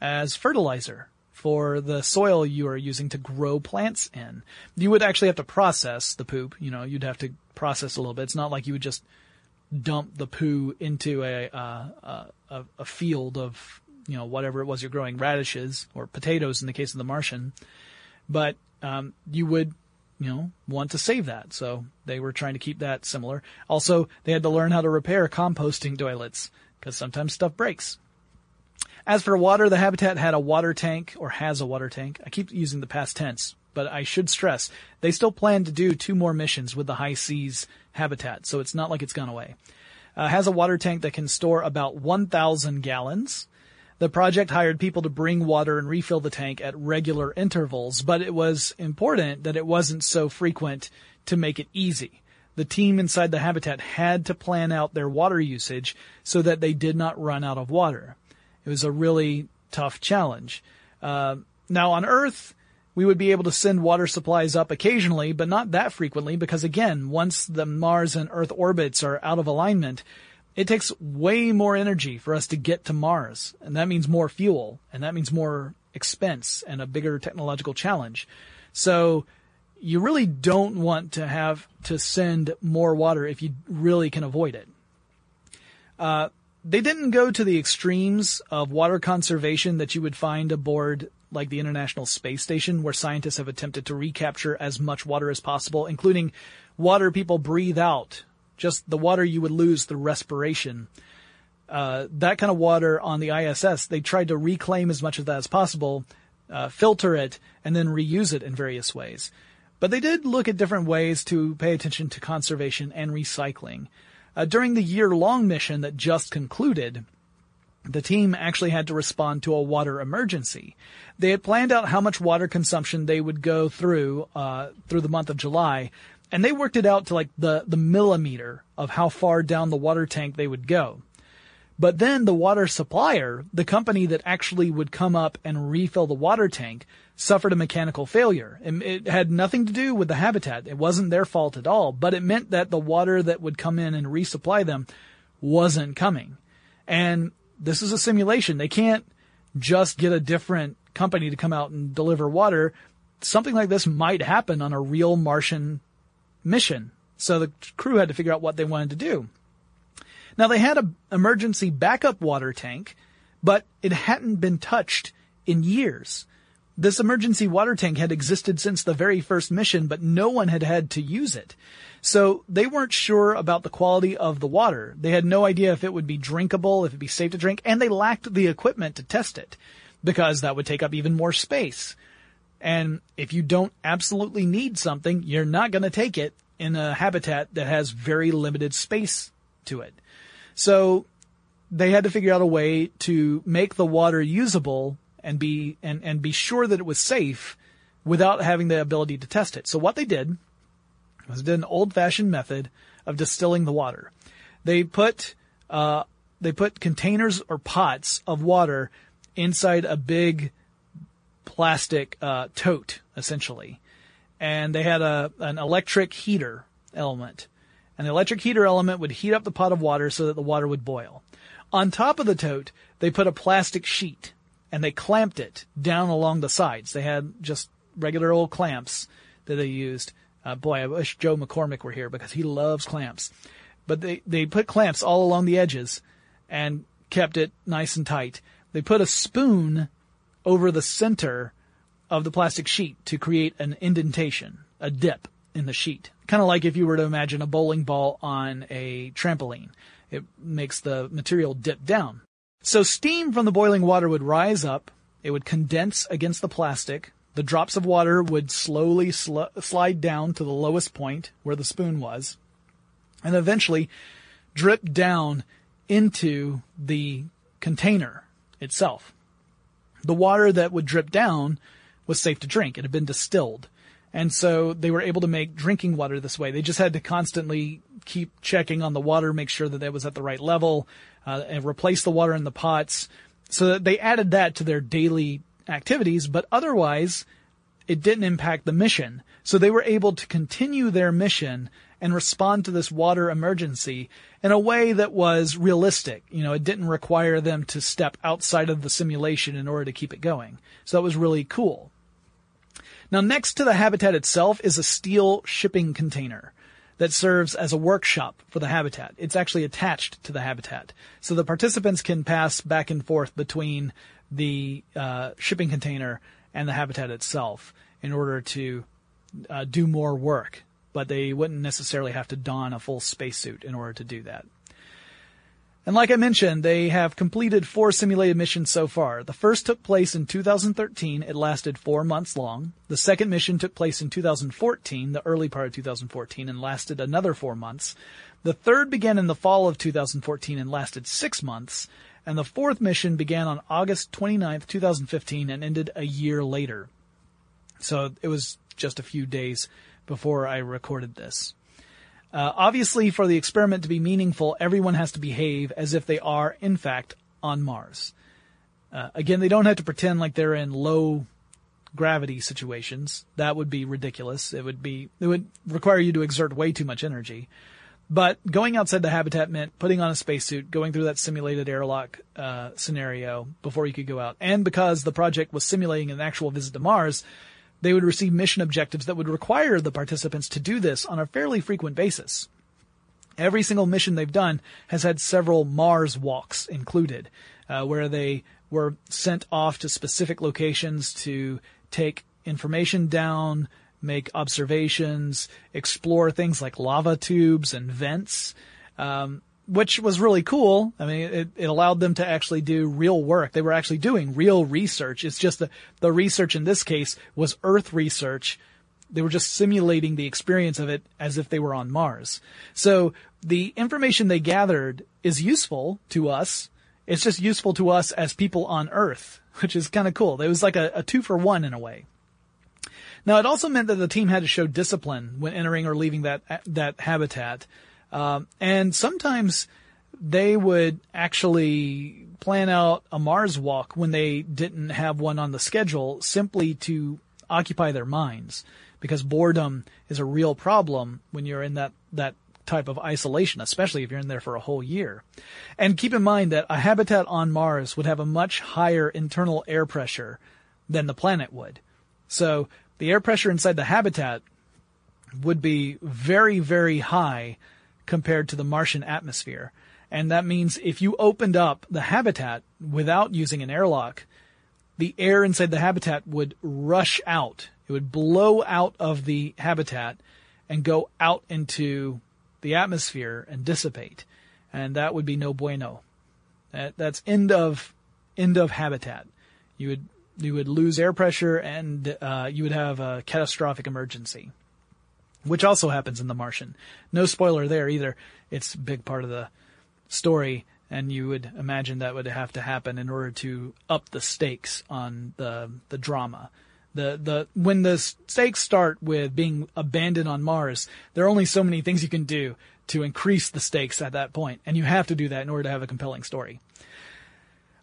as fertilizer for the soil you are using to grow plants in. You would actually have to process the poop. You know, you'd have to process a little bit. It's not like you would just dump the poo into a, uh, a, a field of you know whatever it was you're growing radishes or potatoes in the case of the Martian, but um, you would you know want to save that, so they were trying to keep that similar. Also, they had to learn how to repair composting toilets because sometimes stuff breaks. As for water, the habitat had a water tank or has a water tank. I keep using the past tense, but I should stress they still plan to do two more missions with the HI-SEAS habitat, so it's not like it's gone away. Uh, has a water tank that can store about 1,000 gallons. The project hired people to bring water and refill the tank at regular intervals, but it was important that it wasn't so frequent to make it easy. The team inside the habitat had to plan out their water usage so that they did not run out of water. It was a really tough challenge. Uh, now on Earth, we would be able to send water supplies up occasionally, but not that frequently because again, once the Mars and Earth orbits are out of alignment, it takes way more energy for us to get to Mars. And that means more fuel and that means more expense and a bigger technological challenge. So you really don't want to have to send more water if you really can avoid it. Uh, they didn't go to the extremes of water conservation that you would find aboard like the International Space Station, where scientists have attempted to recapture as much water as possible, including water people breathe out, just the water you would lose through respiration. Uh, that kind of water on the ISS, they tried to reclaim as much of that as possible, uh, filter it, and then reuse it in various ways. But they did look at different ways to pay attention to conservation and recycling. Uh, during the year-long mission that just concluded, the team actually had to respond to a water emergency. They had planned out how much water consumption they would go through uh, through the month of July, and they worked it out to like the the millimeter of how far down the water tank they would go. But then the water supplier, the company that actually would come up and refill the water tank, suffered a mechanical failure. It had nothing to do with the habitat. It wasn't their fault at all, but it meant that the water that would come in and resupply them wasn't coming. And this is a simulation. They can't just get a different company to come out and deliver water. something like this might happen on a real Martian mission. So the crew had to figure out what they wanted to do. Now they had an emergency backup water tank, but it hadn't been touched in years. This emergency water tank had existed since the very first mission, but no one had had to use it. So they weren't sure about the quality of the water. They had no idea if it would be drinkable, if it'd be safe to drink, and they lacked the equipment to test it because that would take up even more space. And if you don't absolutely need something, you're not going to take it in a habitat that has very limited space to it. So they had to figure out a way to make the water usable and be and, and be sure that it was safe without having the ability to test it. So what they did was did an old fashioned method of distilling the water. They put uh, they put containers or pots of water inside a big plastic uh, tote, essentially, and they had a an electric heater element. And the electric heater element would heat up the pot of water so that the water would boil. On top of the tote, they put a plastic sheet and they clamped it down along the sides. They had just regular old clamps that they used. Uh, boy, I wish Joe McCormick were here because he loves clamps. But they, they put clamps all along the edges and kept it nice and tight. They put a spoon over the center of the plastic sheet to create an indentation, a dip in the sheet. Kind of like if you were to imagine a bowling ball on a trampoline. It makes the material dip down. So steam from the boiling water would rise up, it would condense against the plastic, the drops of water would slowly sl- slide down to the lowest point where the spoon was, and eventually drip down into the container itself. The water that would drip down was safe to drink. It had been distilled. And so they were able to make drinking water this way. They just had to constantly keep checking on the water, make sure that it was at the right level, uh, and replace the water in the pots. So they added that to their daily activities, but otherwise it didn't impact the mission. So they were able to continue their mission and respond to this water emergency in a way that was realistic. You know, it didn't require them to step outside of the simulation in order to keep it going. So that was really cool. Now next to the habitat itself is a steel shipping container that serves as a workshop for the habitat. It's actually attached to the habitat. So the participants can pass back and forth between the uh, shipping container and the habitat itself in order to uh, do more work. But they wouldn't necessarily have to don a full spacesuit in order to do that. And like I mentioned, they have completed four simulated missions so far. The first took place in 2013. It lasted four months long. The second mission took place in 2014, the early part of 2014, and lasted another four months. The third began in the fall of 2014 and lasted six months. And the fourth mission began on August 29th, 2015 and ended a year later. So it was just a few days before I recorded this. Uh, obviously, for the experiment to be meaningful, everyone has to behave as if they are, in fact, on Mars. Uh, again, they don't have to pretend like they're in low gravity situations. That would be ridiculous. It would be, it would require you to exert way too much energy. But going outside the habitat meant putting on a spacesuit, going through that simulated airlock uh, scenario before you could go out. And because the project was simulating an actual visit to Mars, they would receive mission objectives that would require the participants to do this on a fairly frequent basis. Every single mission they've done has had several Mars walks included, uh, where they were sent off to specific locations to take information down, make observations, explore things like lava tubes and vents. Um, which was really cool. I mean, it, it allowed them to actually do real work. They were actually doing real research. It's just the, the research in this case was Earth research. They were just simulating the experience of it as if they were on Mars. So the information they gathered is useful to us. It's just useful to us as people on Earth, which is kind of cool. It was like a, a two for one in a way. Now it also meant that the team had to show discipline when entering or leaving that, that habitat. Um, and sometimes they would actually plan out a Mars walk when they didn't have one on the schedule simply to occupy their minds because boredom is a real problem when you're in that, that type of isolation, especially if you're in there for a whole year. And keep in mind that a habitat on Mars would have a much higher internal air pressure than the planet would. So the air pressure inside the habitat would be very, very high compared to the Martian atmosphere. And that means if you opened up the habitat without using an airlock, the air inside the habitat would rush out. It would blow out of the habitat and go out into the atmosphere and dissipate. And that would be no bueno. That, that's end of, end of habitat. You would, you would lose air pressure and, uh, you would have a catastrophic emergency. Which also happens in The Martian. No spoiler there either. It's a big part of the story and you would imagine that would have to happen in order to up the stakes on the the drama. The the when the stakes start with being abandoned on Mars, there are only so many things you can do to increase the stakes at that point, and you have to do that in order to have a compelling story.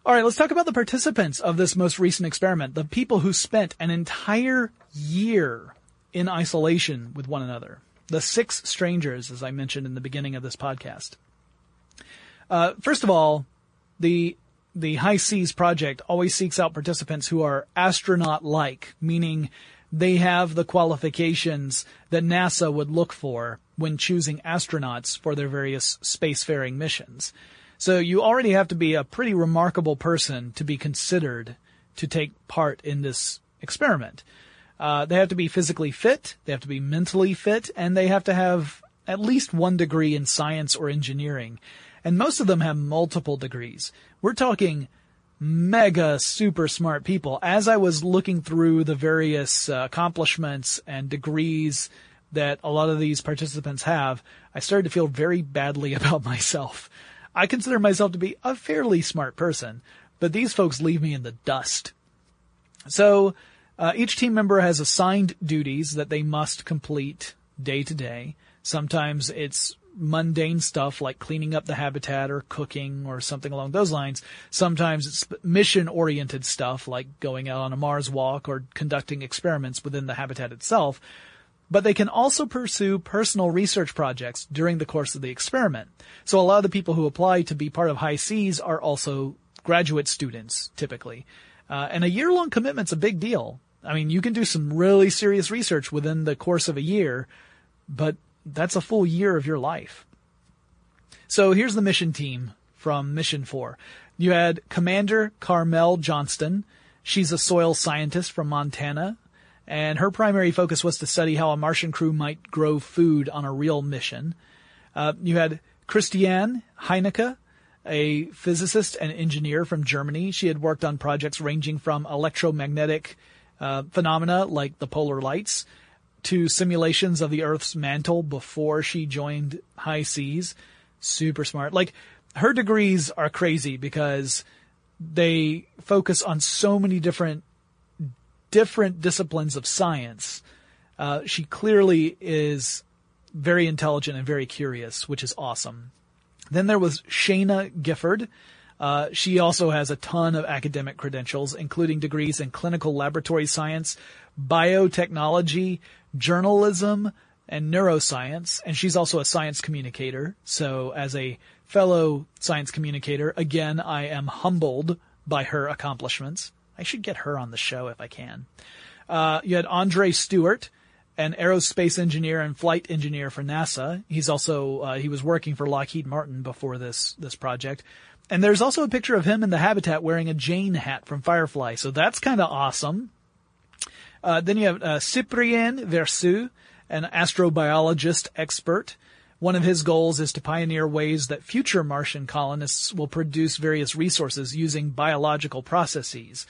All right, let's talk about the participants of this most recent experiment, the people who spent an entire year in isolation with one another. The six strangers, as I mentioned in the beginning of this podcast. Uh, first of all, the the HI-SEAS project always seeks out participants who are astronaut-like, meaning they have the qualifications that NASA would look for when choosing astronauts for their various spacefaring missions. So you already have to be a pretty remarkable person to be considered to take part in this experiment. Uh, they have to be physically fit, they have to be mentally fit, and they have to have at least one degree in science or engineering and most of them have multiple degrees. We're talking mega super smart people. As I was looking through the various uh, accomplishments and degrees that a lot of these participants have, I started to feel very badly about myself. I consider myself to be a fairly smart person, but these folks leave me in the dust. So, uh, each team member has assigned duties that they must complete day to day. Sometimes it's mundane stuff like cleaning up the habitat or cooking or something along those lines. Sometimes it's mission oriented stuff like going out on a Mars walk or conducting experiments within the habitat itself. But they can also pursue personal research projects during the course of the experiment. So a lot of the people who apply to be part of HI-SEAS are also graduate students, typically. Uh, and a year long commitment's a big deal. I mean, you can do some really serious research within the course of a year, but that's a full year of your life. So here's the mission team from Mission 4. You had Commander Carmel Johnston. She's a soil scientist from Montana, and her primary focus was to study how a Martian crew might grow food on a real mission. Uh, you had Christiane Heinicke, a physicist and engineer from Germany. She had worked on projects ranging from electromagnetic uh, phenomena like the polar lights to simulations of the Earth's mantle before she joined HI-SEAS. Super smart. Like, her degrees are crazy because they focus on so many different, different disciplines of science. Uh, she clearly is very intelligent and very curious, which is awesome. Then there was Sheyna Gifford. Uh, she also has a ton of academic credentials, including degrees in clinical laboratory science, biotechnology, journalism, and neuroscience, and she's also a science communicator. So as a fellow science communicator, again, I am humbled by her accomplishments. I should get her on the show if I can. Uh, you had Andre Stewart, an aerospace engineer and flight engineer for NASA. He's also, uh, he was working for Lockheed Martin before this, this project. And there's also a picture of him in the habitat wearing a Jayne hat from Firefly. So that's kind of awesome. Uh, then you have uh, Cyprien Verseux, an astrobiologist expert. One of his goals is to pioneer ways that future Martian colonists will produce various resources using biological processes,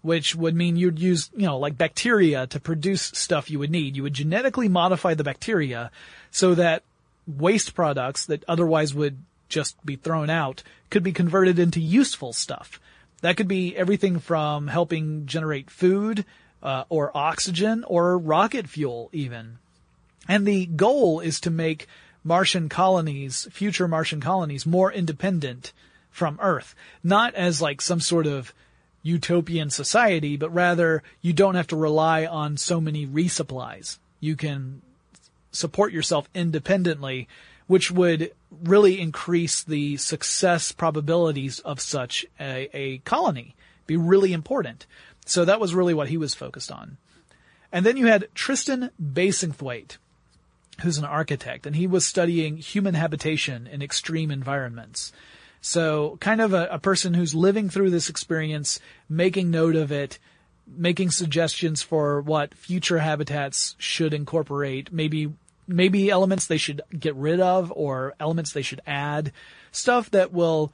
which would mean you'd use, you know, like bacteria to produce stuff you would need. You would genetically modify the bacteria so that waste products that otherwise would just be thrown out could be converted into useful stuff. That could be everything from helping generate food uh, or oxygen or rocket fuel even. And the goal is to make Martian colonies, future Martian colonies, more independent from Earth. Not as like some sort of utopian society, but rather you don't have to rely on so many resupplies. You can support yourself independently, which would really increase the success probabilities of such a, a colony. Be really important. So that was really what he was focused on. And then you had Tristan Bassingthwaighte, who's an architect, and he was studying human habitation in extreme environments. So kind of a, a person who's living through this experience, making note of it, making suggestions for what future habitats should incorporate, maybe maybe elements they should get rid of or elements they should add, stuff that will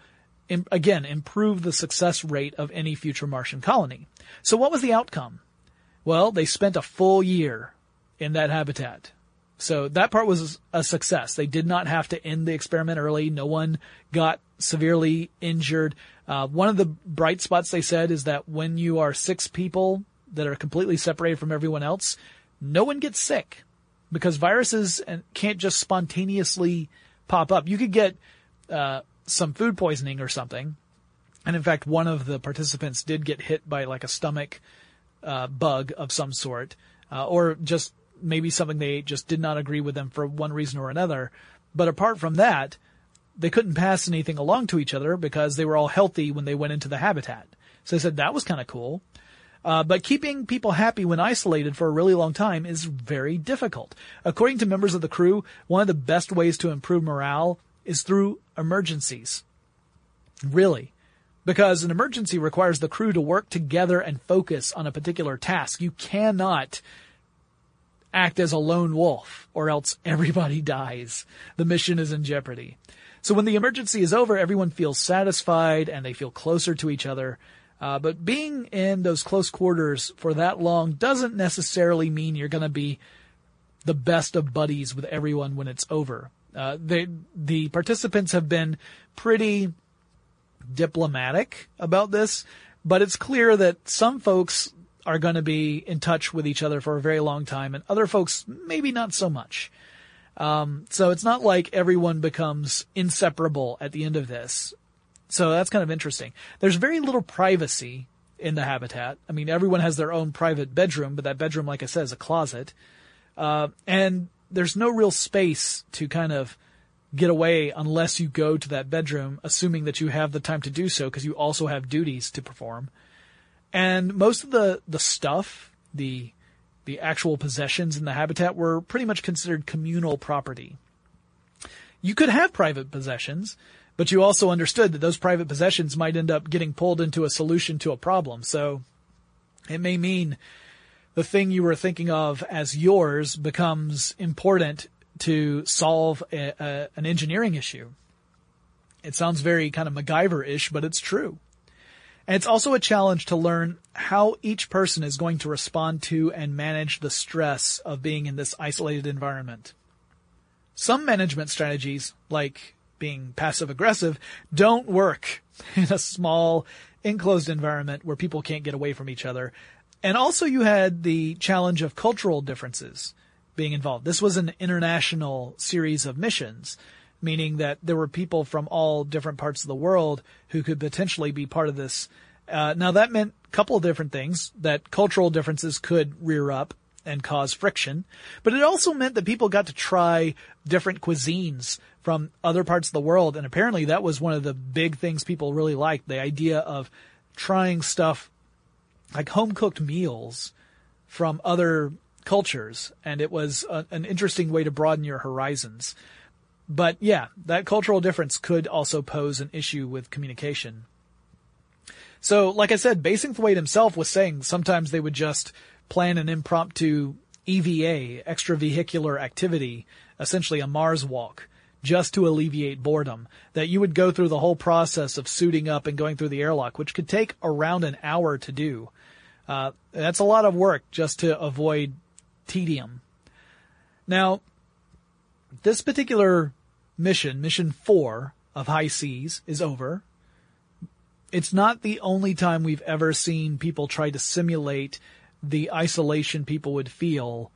Im- again improve the success rate of any future Martian colony. So what was the outcome? Well, they spent a full year in that habitat. So that part was a success. They did not have to end the experiment early. No one got severely injured. Uh, one of the bright spots they said is that when you are six people that are completely separated from everyone else, no one gets sick because viruses can't just spontaneously pop up. You could get uh, some food poisoning or something, and in fact, one of the participants did get hit by like a stomach uh, bug of some sort, uh, or just maybe something they just did not agree with them for one reason or another. But apart from that, they couldn't pass anything along to each other because they were all healthy when they went into the habitat. So they said that was kind of cool. Uh, but keeping people happy when isolated for a really long time is very difficult. According to members of the crew, one of the best ways to improve morale is through emergencies. Really. Because an emergency requires the crew to work together and focus on a particular task. You cannot act as a lone wolf or else everybody dies. The mission is in jeopardy. So when the emergency is over, everyone feels satisfied and they feel closer to each other. Uh, but being in those close quarters for that long doesn't necessarily mean you're going to be the best of buddies with everyone when it's over. Uh, they, the participants have been pretty diplomatic about this, but it's clear that some folks are going to be in touch with each other for a very long time, and other folks maybe not so much. Um, so it's not like everyone becomes inseparable at the end of this. So that's kind of interesting. There's very little privacy in the habitat. I mean, everyone has their own private bedroom, but that bedroom, like I said, is a closet. Uh, and there's no real space to kind of get away unless you go to that bedroom, assuming that you have the time to do so because you also have duties to perform. And most of the, the stuff, the, the actual possessions in the habitat were pretty much considered communal property. You could have private possessions, but you also understood that those private possessions might end up getting pulled into a solution to a problem. So it may mean the thing you were thinking of as yours becomes important to solve a, a, an engineering issue. It sounds very kind of MacGyver-ish, but it's true. And it's also a challenge to learn how each person is going to respond to and manage the stress of being in this isolated environment. Some management strategies, like being passive aggressive, don't work in a small, enclosed environment where people can't get away from each other. And also you had the challenge of cultural differences being involved. This was an international series of missions meaning that there were people from all different parts of the world who could potentially be part of this. Uh, now that meant a couple of different things, that cultural differences could rear up and cause friction, but it also meant that people got to try different cuisines from other parts of the world, and apparently that was one of the big things people really liked, the idea of trying stuff like home cooked meals from other cultures, and it was a, an interesting way to broaden your horizons. But yeah, that cultural difference could also pose an issue with communication. So, like I said, Bassingthwaighte himself was saying sometimes they would just plan an impromptu EVA, extravehicular activity, essentially a Mars walk, just to alleviate boredom. That you would go through the whole process of suiting up and going through the airlock, which could take around an hour to do. Uh, that's a lot of work just to avoid tedium. Now, this particular mission, mission four of HI-SEAS, is over. It's not the only time we've ever seen people try to simulate the isolation people would feel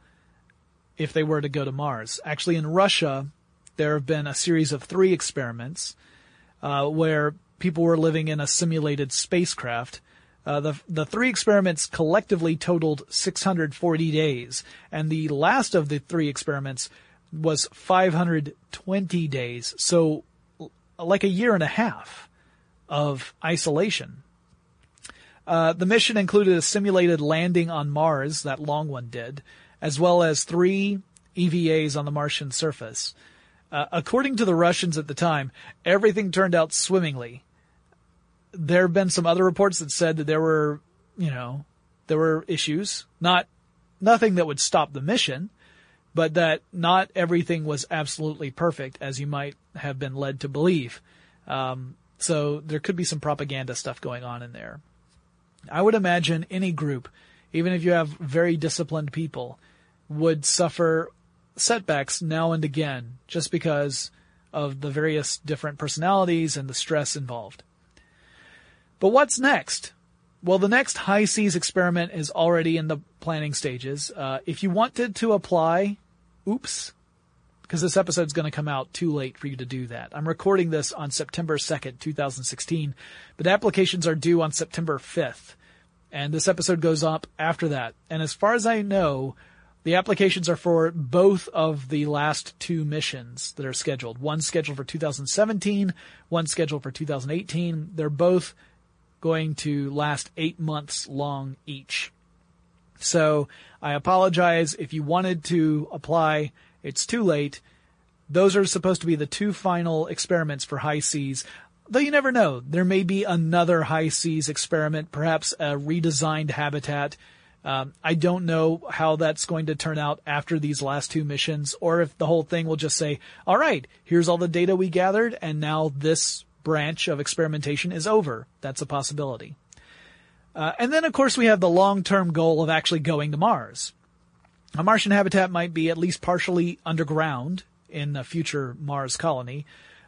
if they were to go to Mars. Actually, in Russia, there have been a series of three experiments uh, where people were living in a simulated spacecraft. Uh, the the three experiments collectively totaled 640 days, and the last of the three experiments was 520 days. So like a year and a half of isolation. Uh, the mission included a simulated landing on Mars, that long one did, as well as three EVAs on the Martian surface. Uh, according to the Russians at the time, everything turned out swimmingly. There have been some other reports that said that there were, you know, there were issues, not nothing that would stop the mission, but that not everything was absolutely perfect as you might have been led to believe. Um, so there could be some propaganda stuff going on in there. I would imagine any group, even if you have very disciplined people, would suffer setbacks now and again just because of the various different personalities and the stress involved. But what's next? Well, the next HI-SEAS experiment is already in the planning stages. Uh, if you wanted to apply, oops, because this episode's going to come out too late for you to do that. I'm recording this on September 2nd, 2016, but applications are due on September 5th. And this episode goes up after that. And as far as I know, the applications are for both of the last two missions that are scheduled. One scheduled for 2017, one scheduled for 2018. They're both going to last eight months long each. So I apologize if you wanted to apply it's too late. Those are supposed to be the two final experiments for HI-SEAS. Though you never know. There may be another HI-SEAS experiment, perhaps a redesigned habitat. Um, I don't know how that's going to turn out after these last two missions, or if the whole thing will just say, all right, here's all the data we gathered, and now this branch of experimentation is over. That's a possibility. Uh, and then, of course, we have the long-term goal of actually going to Mars. A Martian habitat might be at least partially underground in a future Mars colony.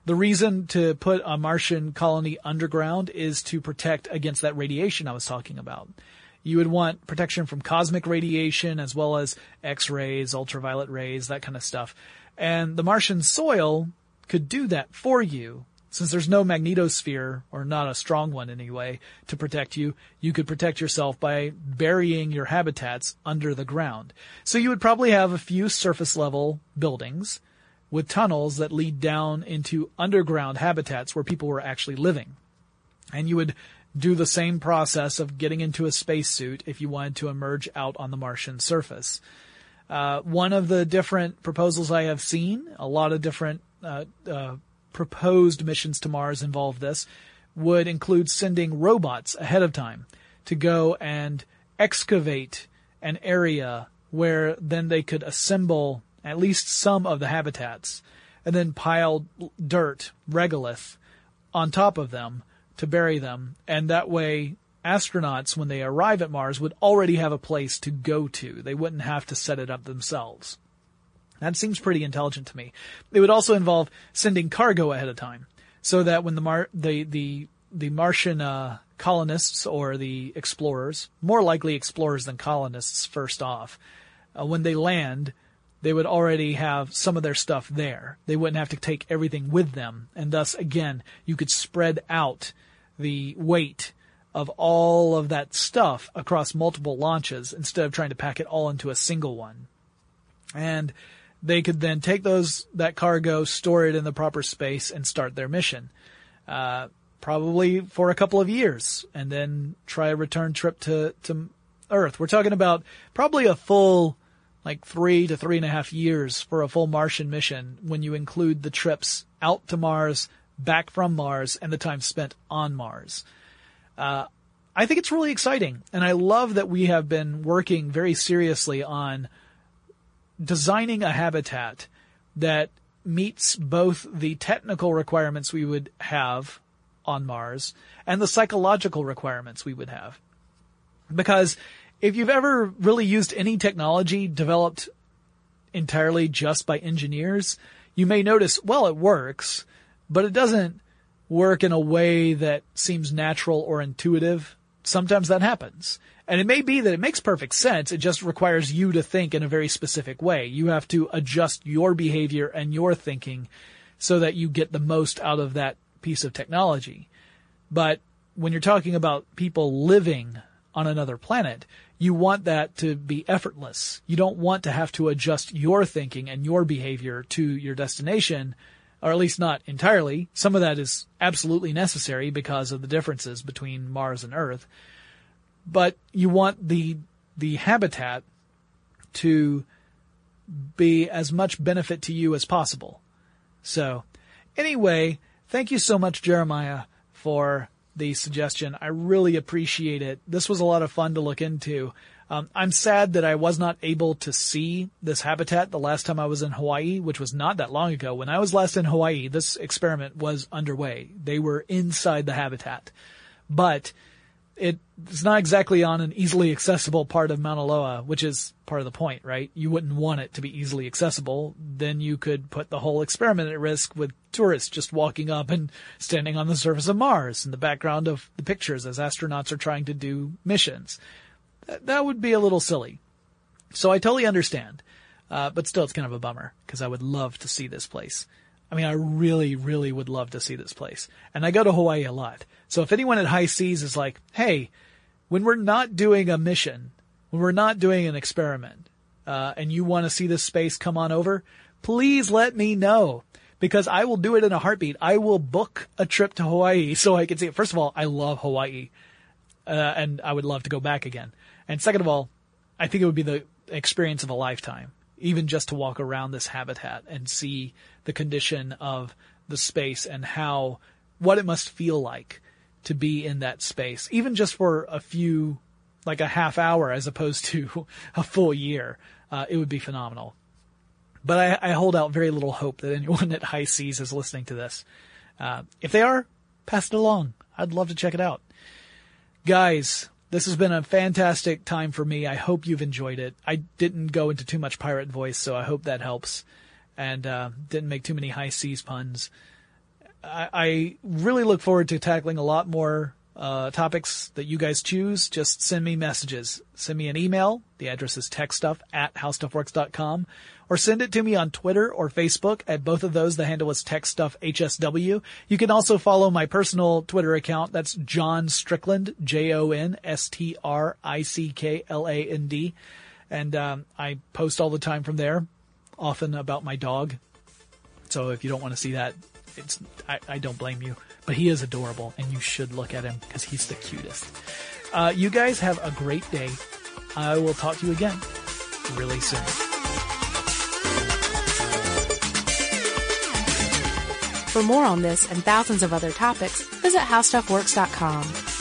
The reason to put a Martian colony underground is to protect against that radiation I was talking about. You would want protection from cosmic radiation as well as X-rays, ultraviolet rays, that kind of stuff. And the Martian soil could do that for you since there's no magnetosphere, or not a strong one anyway, to protect you, you could protect yourself by burying your habitats under the ground. So you would probably have a few surface level buildings with tunnels that lead down into underground habitats where people were actually living. And you would do the same process of getting into a spacesuit if you wanted to emerge out on the Martian surface. Uh, one of the different proposals I have seen, a lot of different uh, uh, proposed missions to Mars involve this, would include sending robots ahead of time to go and excavate an area where then they could assemble at least some of the habitats and then pile dirt, regolith, on top of them to bury them. And that way astronauts, when they arrive at Mars, would already have a place to go to. They wouldn't have to set it up themselves. That seems pretty intelligent to me. It would also involve sending cargo ahead of time, so that when the Mar- the the the Martian uh, colonists or the explorers, more likely explorers than colonists, first off, uh, when they land, they would already have some of their stuff there. They wouldn't have to take everything with them, and thus again, you could spread out the weight of all of that stuff across multiple launches instead of trying to pack it all into a single one. And they could then take those that cargo, store it in the proper space, and start their mission. Uh, probably for a couple of years, and then try a return trip to to Earth. We're talking about probably a full like three to three and a half years for a full Martian mission when you include the trips out to Mars, back from Mars, and the time spent on Mars. Uh, I think it's really exciting, and I love that we have been working very seriously on designing a habitat that meets both the technical requirements we would have on Mars and the psychological requirements we would have. Because if you've ever really used any technology developed entirely just by engineers, you may notice, well, it works, but it doesn't work in a way that seems natural or intuitive. Sometimes that happens. And it may be that it makes perfect sense. It just requires you to think in a very specific way. You have to adjust your behavior and your thinking so that you get the most out of that piece of technology. But when you're talking about people living on another planet, you want that to be effortless. You don't want to have to adjust your thinking and your behavior to your destination, or at least not entirely. Some of that is absolutely necessary because of the differences between Mars and Earth. but you want the, the habitat to be as much benefit to you as possible. So anyway, thank you so much, Jeremiah, for the suggestion. I really appreciate it. This was a lot of fun to look into. Um, I'm sad that I was not able to see this habitat the last time I was in Hawaii, which was not that long ago. When I was last in Hawaii, this experiment was underway. They were inside the habitat. But it's not exactly on an easily accessible part of Mauna Loa, which is part of the point, right? You wouldn't want it to be easily accessible. Then you could put the whole experiment at risk with tourists just walking up and standing on the surface of Mars in the background of the pictures as astronauts are trying to do missions. That, that would be a little silly. So I totally understand. Uh, but still it's kind of a bummer because I would love to see this place. I mean, I really, really would love to see this place. And I go to Hawaii a lot. So if anyone at HI-SEAS is like, hey, when we're not doing a mission, when we're not doing an experiment, uh, and you want to see this space come on over, please let me know because I will do it in a heartbeat. I will book a trip to Hawaii so I can see it. First of all, I love Hawaii, uh, and I would love to go back again. And second of all, I think it would be the experience of a lifetime even just to walk around this habitat and see the condition of the space and how, what it must feel like to be in that space, even just for a few, like a half hour as opposed to a full year. Uh, it would be phenomenal. But I, I, hold out very little hope that anyone at HI-SEAS is listening to this. Uh, if they are, pass it along. I'd love to check it out. Guys, this has been a fantastic time for me. I hope you've enjoyed it. I didn't go into too much pirate voice, so I hope that helps. And uh, didn't make too many high seas puns. I, I really look forward to tackling a lot more uh, topics that you guys choose. Just send me messages. Send me an email. The address is techstuff at howstuffworks.com or send it to me on Twitter or Facebook. At both of those, the handle is TechStuffHSW. You can also follow my personal Twitter account. That's Jon Strickland, J-O-N-S-T-R-I-C-K-L-A-N-D. And um, I post all the time from there, often about my dog. So if you don't want to see that, it's I, I don't blame you. But he is adorable, and you should look at him because he's the cutest. Uh, you guys have a great day. I will talk to you again really soon. For more on this and thousands of other topics, visit howstuffworks.com.